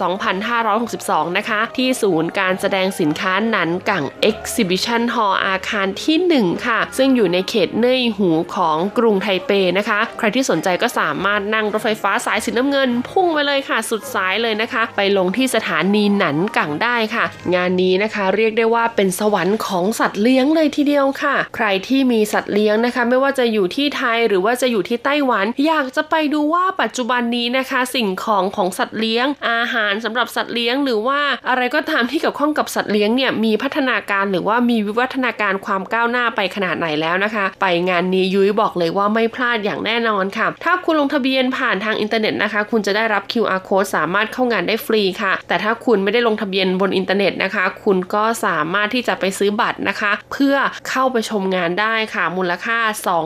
2562 นะคะ ที่ศูนย์การแสดงสินค้านันกั่ง Exhibition Hall อาคารที่1ค่ะ ซึ่งอยู่ในเขตเน่ยหูของกรุงไทเปนะคะ ใครที่สนใจก็สามารถนั่งรถไฟฟ้าสายสีน้ำเงิน พุ่งไปเลยค่ะ สุดสายเลยนะคะ ไปลงที่สถานีหนันกังได้ค่ะ งานนี้นะคะเรียกได้ว่าเป็นสวรรค์ของสัตว์เลี้ยงเลยทีเดียวค่ะ ใครที่มีสัตว์เลี้ยงนะคะ ไม่ว่าจะอยู่ที่ไทยหรือว่าจะอยู่ที่ไต้หวัน อยากจะไปดูว่าปัจจุบันนี้นะคะ สิ่งของของสัตว์เลี้ยง อาหารสำหรับสัตว์เลี้ยง หรือว่าอะไรก็ตามที่เกี่ยวข้องกับสัตว์เลี้ยงเนี่ยมีพัฒนาการหรือว่ามีวิวัฒนาการความก้าวหน้าไปขนาดไหนแล้วนะคะ ไปงานนี้ยุ้ยบอกเลยว่าไม่พลาดอย่างแน่นอนค่ะ ถ้าคุณลงทะเบียนผ่านทางอินเทอร์เน็ตนะคะ คุณจะได้รับ QR code สามารถเข้างานได้ฟรีค่ะ แต่ถ้าคุณไม่ได้ลงทะเบียนบนอินเทอร์เน็ตนะคะ คุณก็สามารถที่จะไปซื้อบัตรนะคะ เพื่อเข้าไปชมงานได้ค่ะ มูลค่า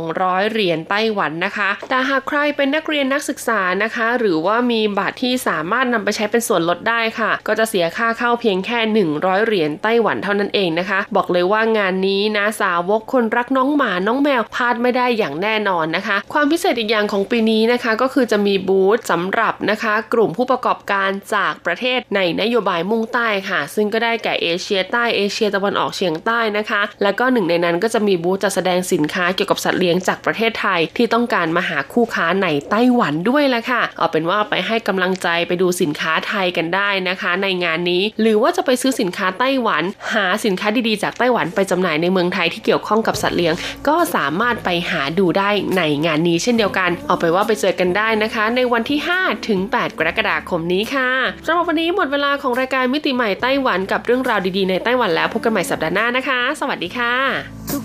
200 เหรียญไต้หวันนะคะ แต่หากใครเป็นนักเรียนนักศึกษานะคะ หรือว่ามีบัตรที่สามารถนำไปใช้เป็นส่วนลดได้ค่ะ ก็จะเสียค่าเข้าเพียงแค่ 100 เหรียญไต้หวันเท่านั้นเองนะคะ บอกเลยว่างานนี้นะสาาวกคนรักน้องหมาน้องแมวพลาดไม่ได้อย่างแน่นอนนะคะ ความพิเศษอีกอย่างของปีนี้นะคะ ก็คือจะมีบูธสำหรับนะคะ กลุ่มผู้ประกอบการจากประเทศในนโยบายมุ่งใต้ค่ะ ซึ่งก็ได้แก่เอเชียใต้เอเชียตะวันออกเฉียงใต้นะคะ แล้วก็หนึ่งในนั้นก็จะมีบูธจัดแสดงสินค้าเกี่ยวกับสัตว์เลี้ยงจากประเทศไทย ที่ต้องการมาหาคู่ค้าในไต้หวันด้วยละค่ะ เอาเป็นว่าไปให้กำลังใจไปดูสินค้าไทยกันได้นะคะ ในงานนี้ หรือว่าจะไปซื้อสินค้าไต้หวัน หาสินค้าดีๆจากไต้หวันไปจำหน่ายในเมืองไทยที่เกี่ยวข้องกับสัตว์เลี้ยง ก็สามารถไปหาดูได้ในงานนี้เช่นเดียวกัน เอาไปว่าไปเจอกันได้นะคะ ในวันที่ 5 ถึง 8 กรกฎาคมนี้ค่ะสำหรับวันนี้หมดเวลาของรายการมิติใหม่ไต้หวันกับเรื่องราวดีๆในไต้หวันแล้วพบกันใหม่สัปดาห์หน้านะคะ สวัสดีค่ะ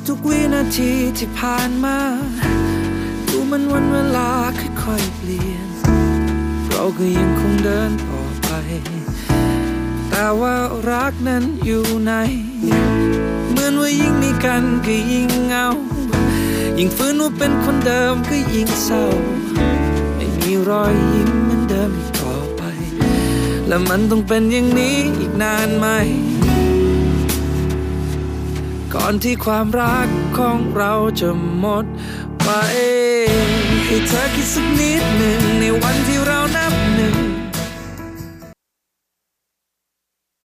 ทุกๆวินาทีที่ผ่านมาดูมันวันเวลาค่อยๆเปลี่ยน เราก็ยังคงเดินต่อ ว่ารักนั้นอยู่ไหนเหมือนว่ายิ่งมีกันก็ยิ่งเหงา ยิ่งฝืนว่าเป็นคนเดิมก็ยิ่งเศร้า ไม่มีรอยยิ้มเหมือนเดิมอีกต่อไป และมันต้องเป็นอย่างนี้อีกนานไหม ก่อนที่ความรักของเราจะหมดไปให้เธอคิดสักนิดหนึ่งในวันที่เรานับหนึ่ง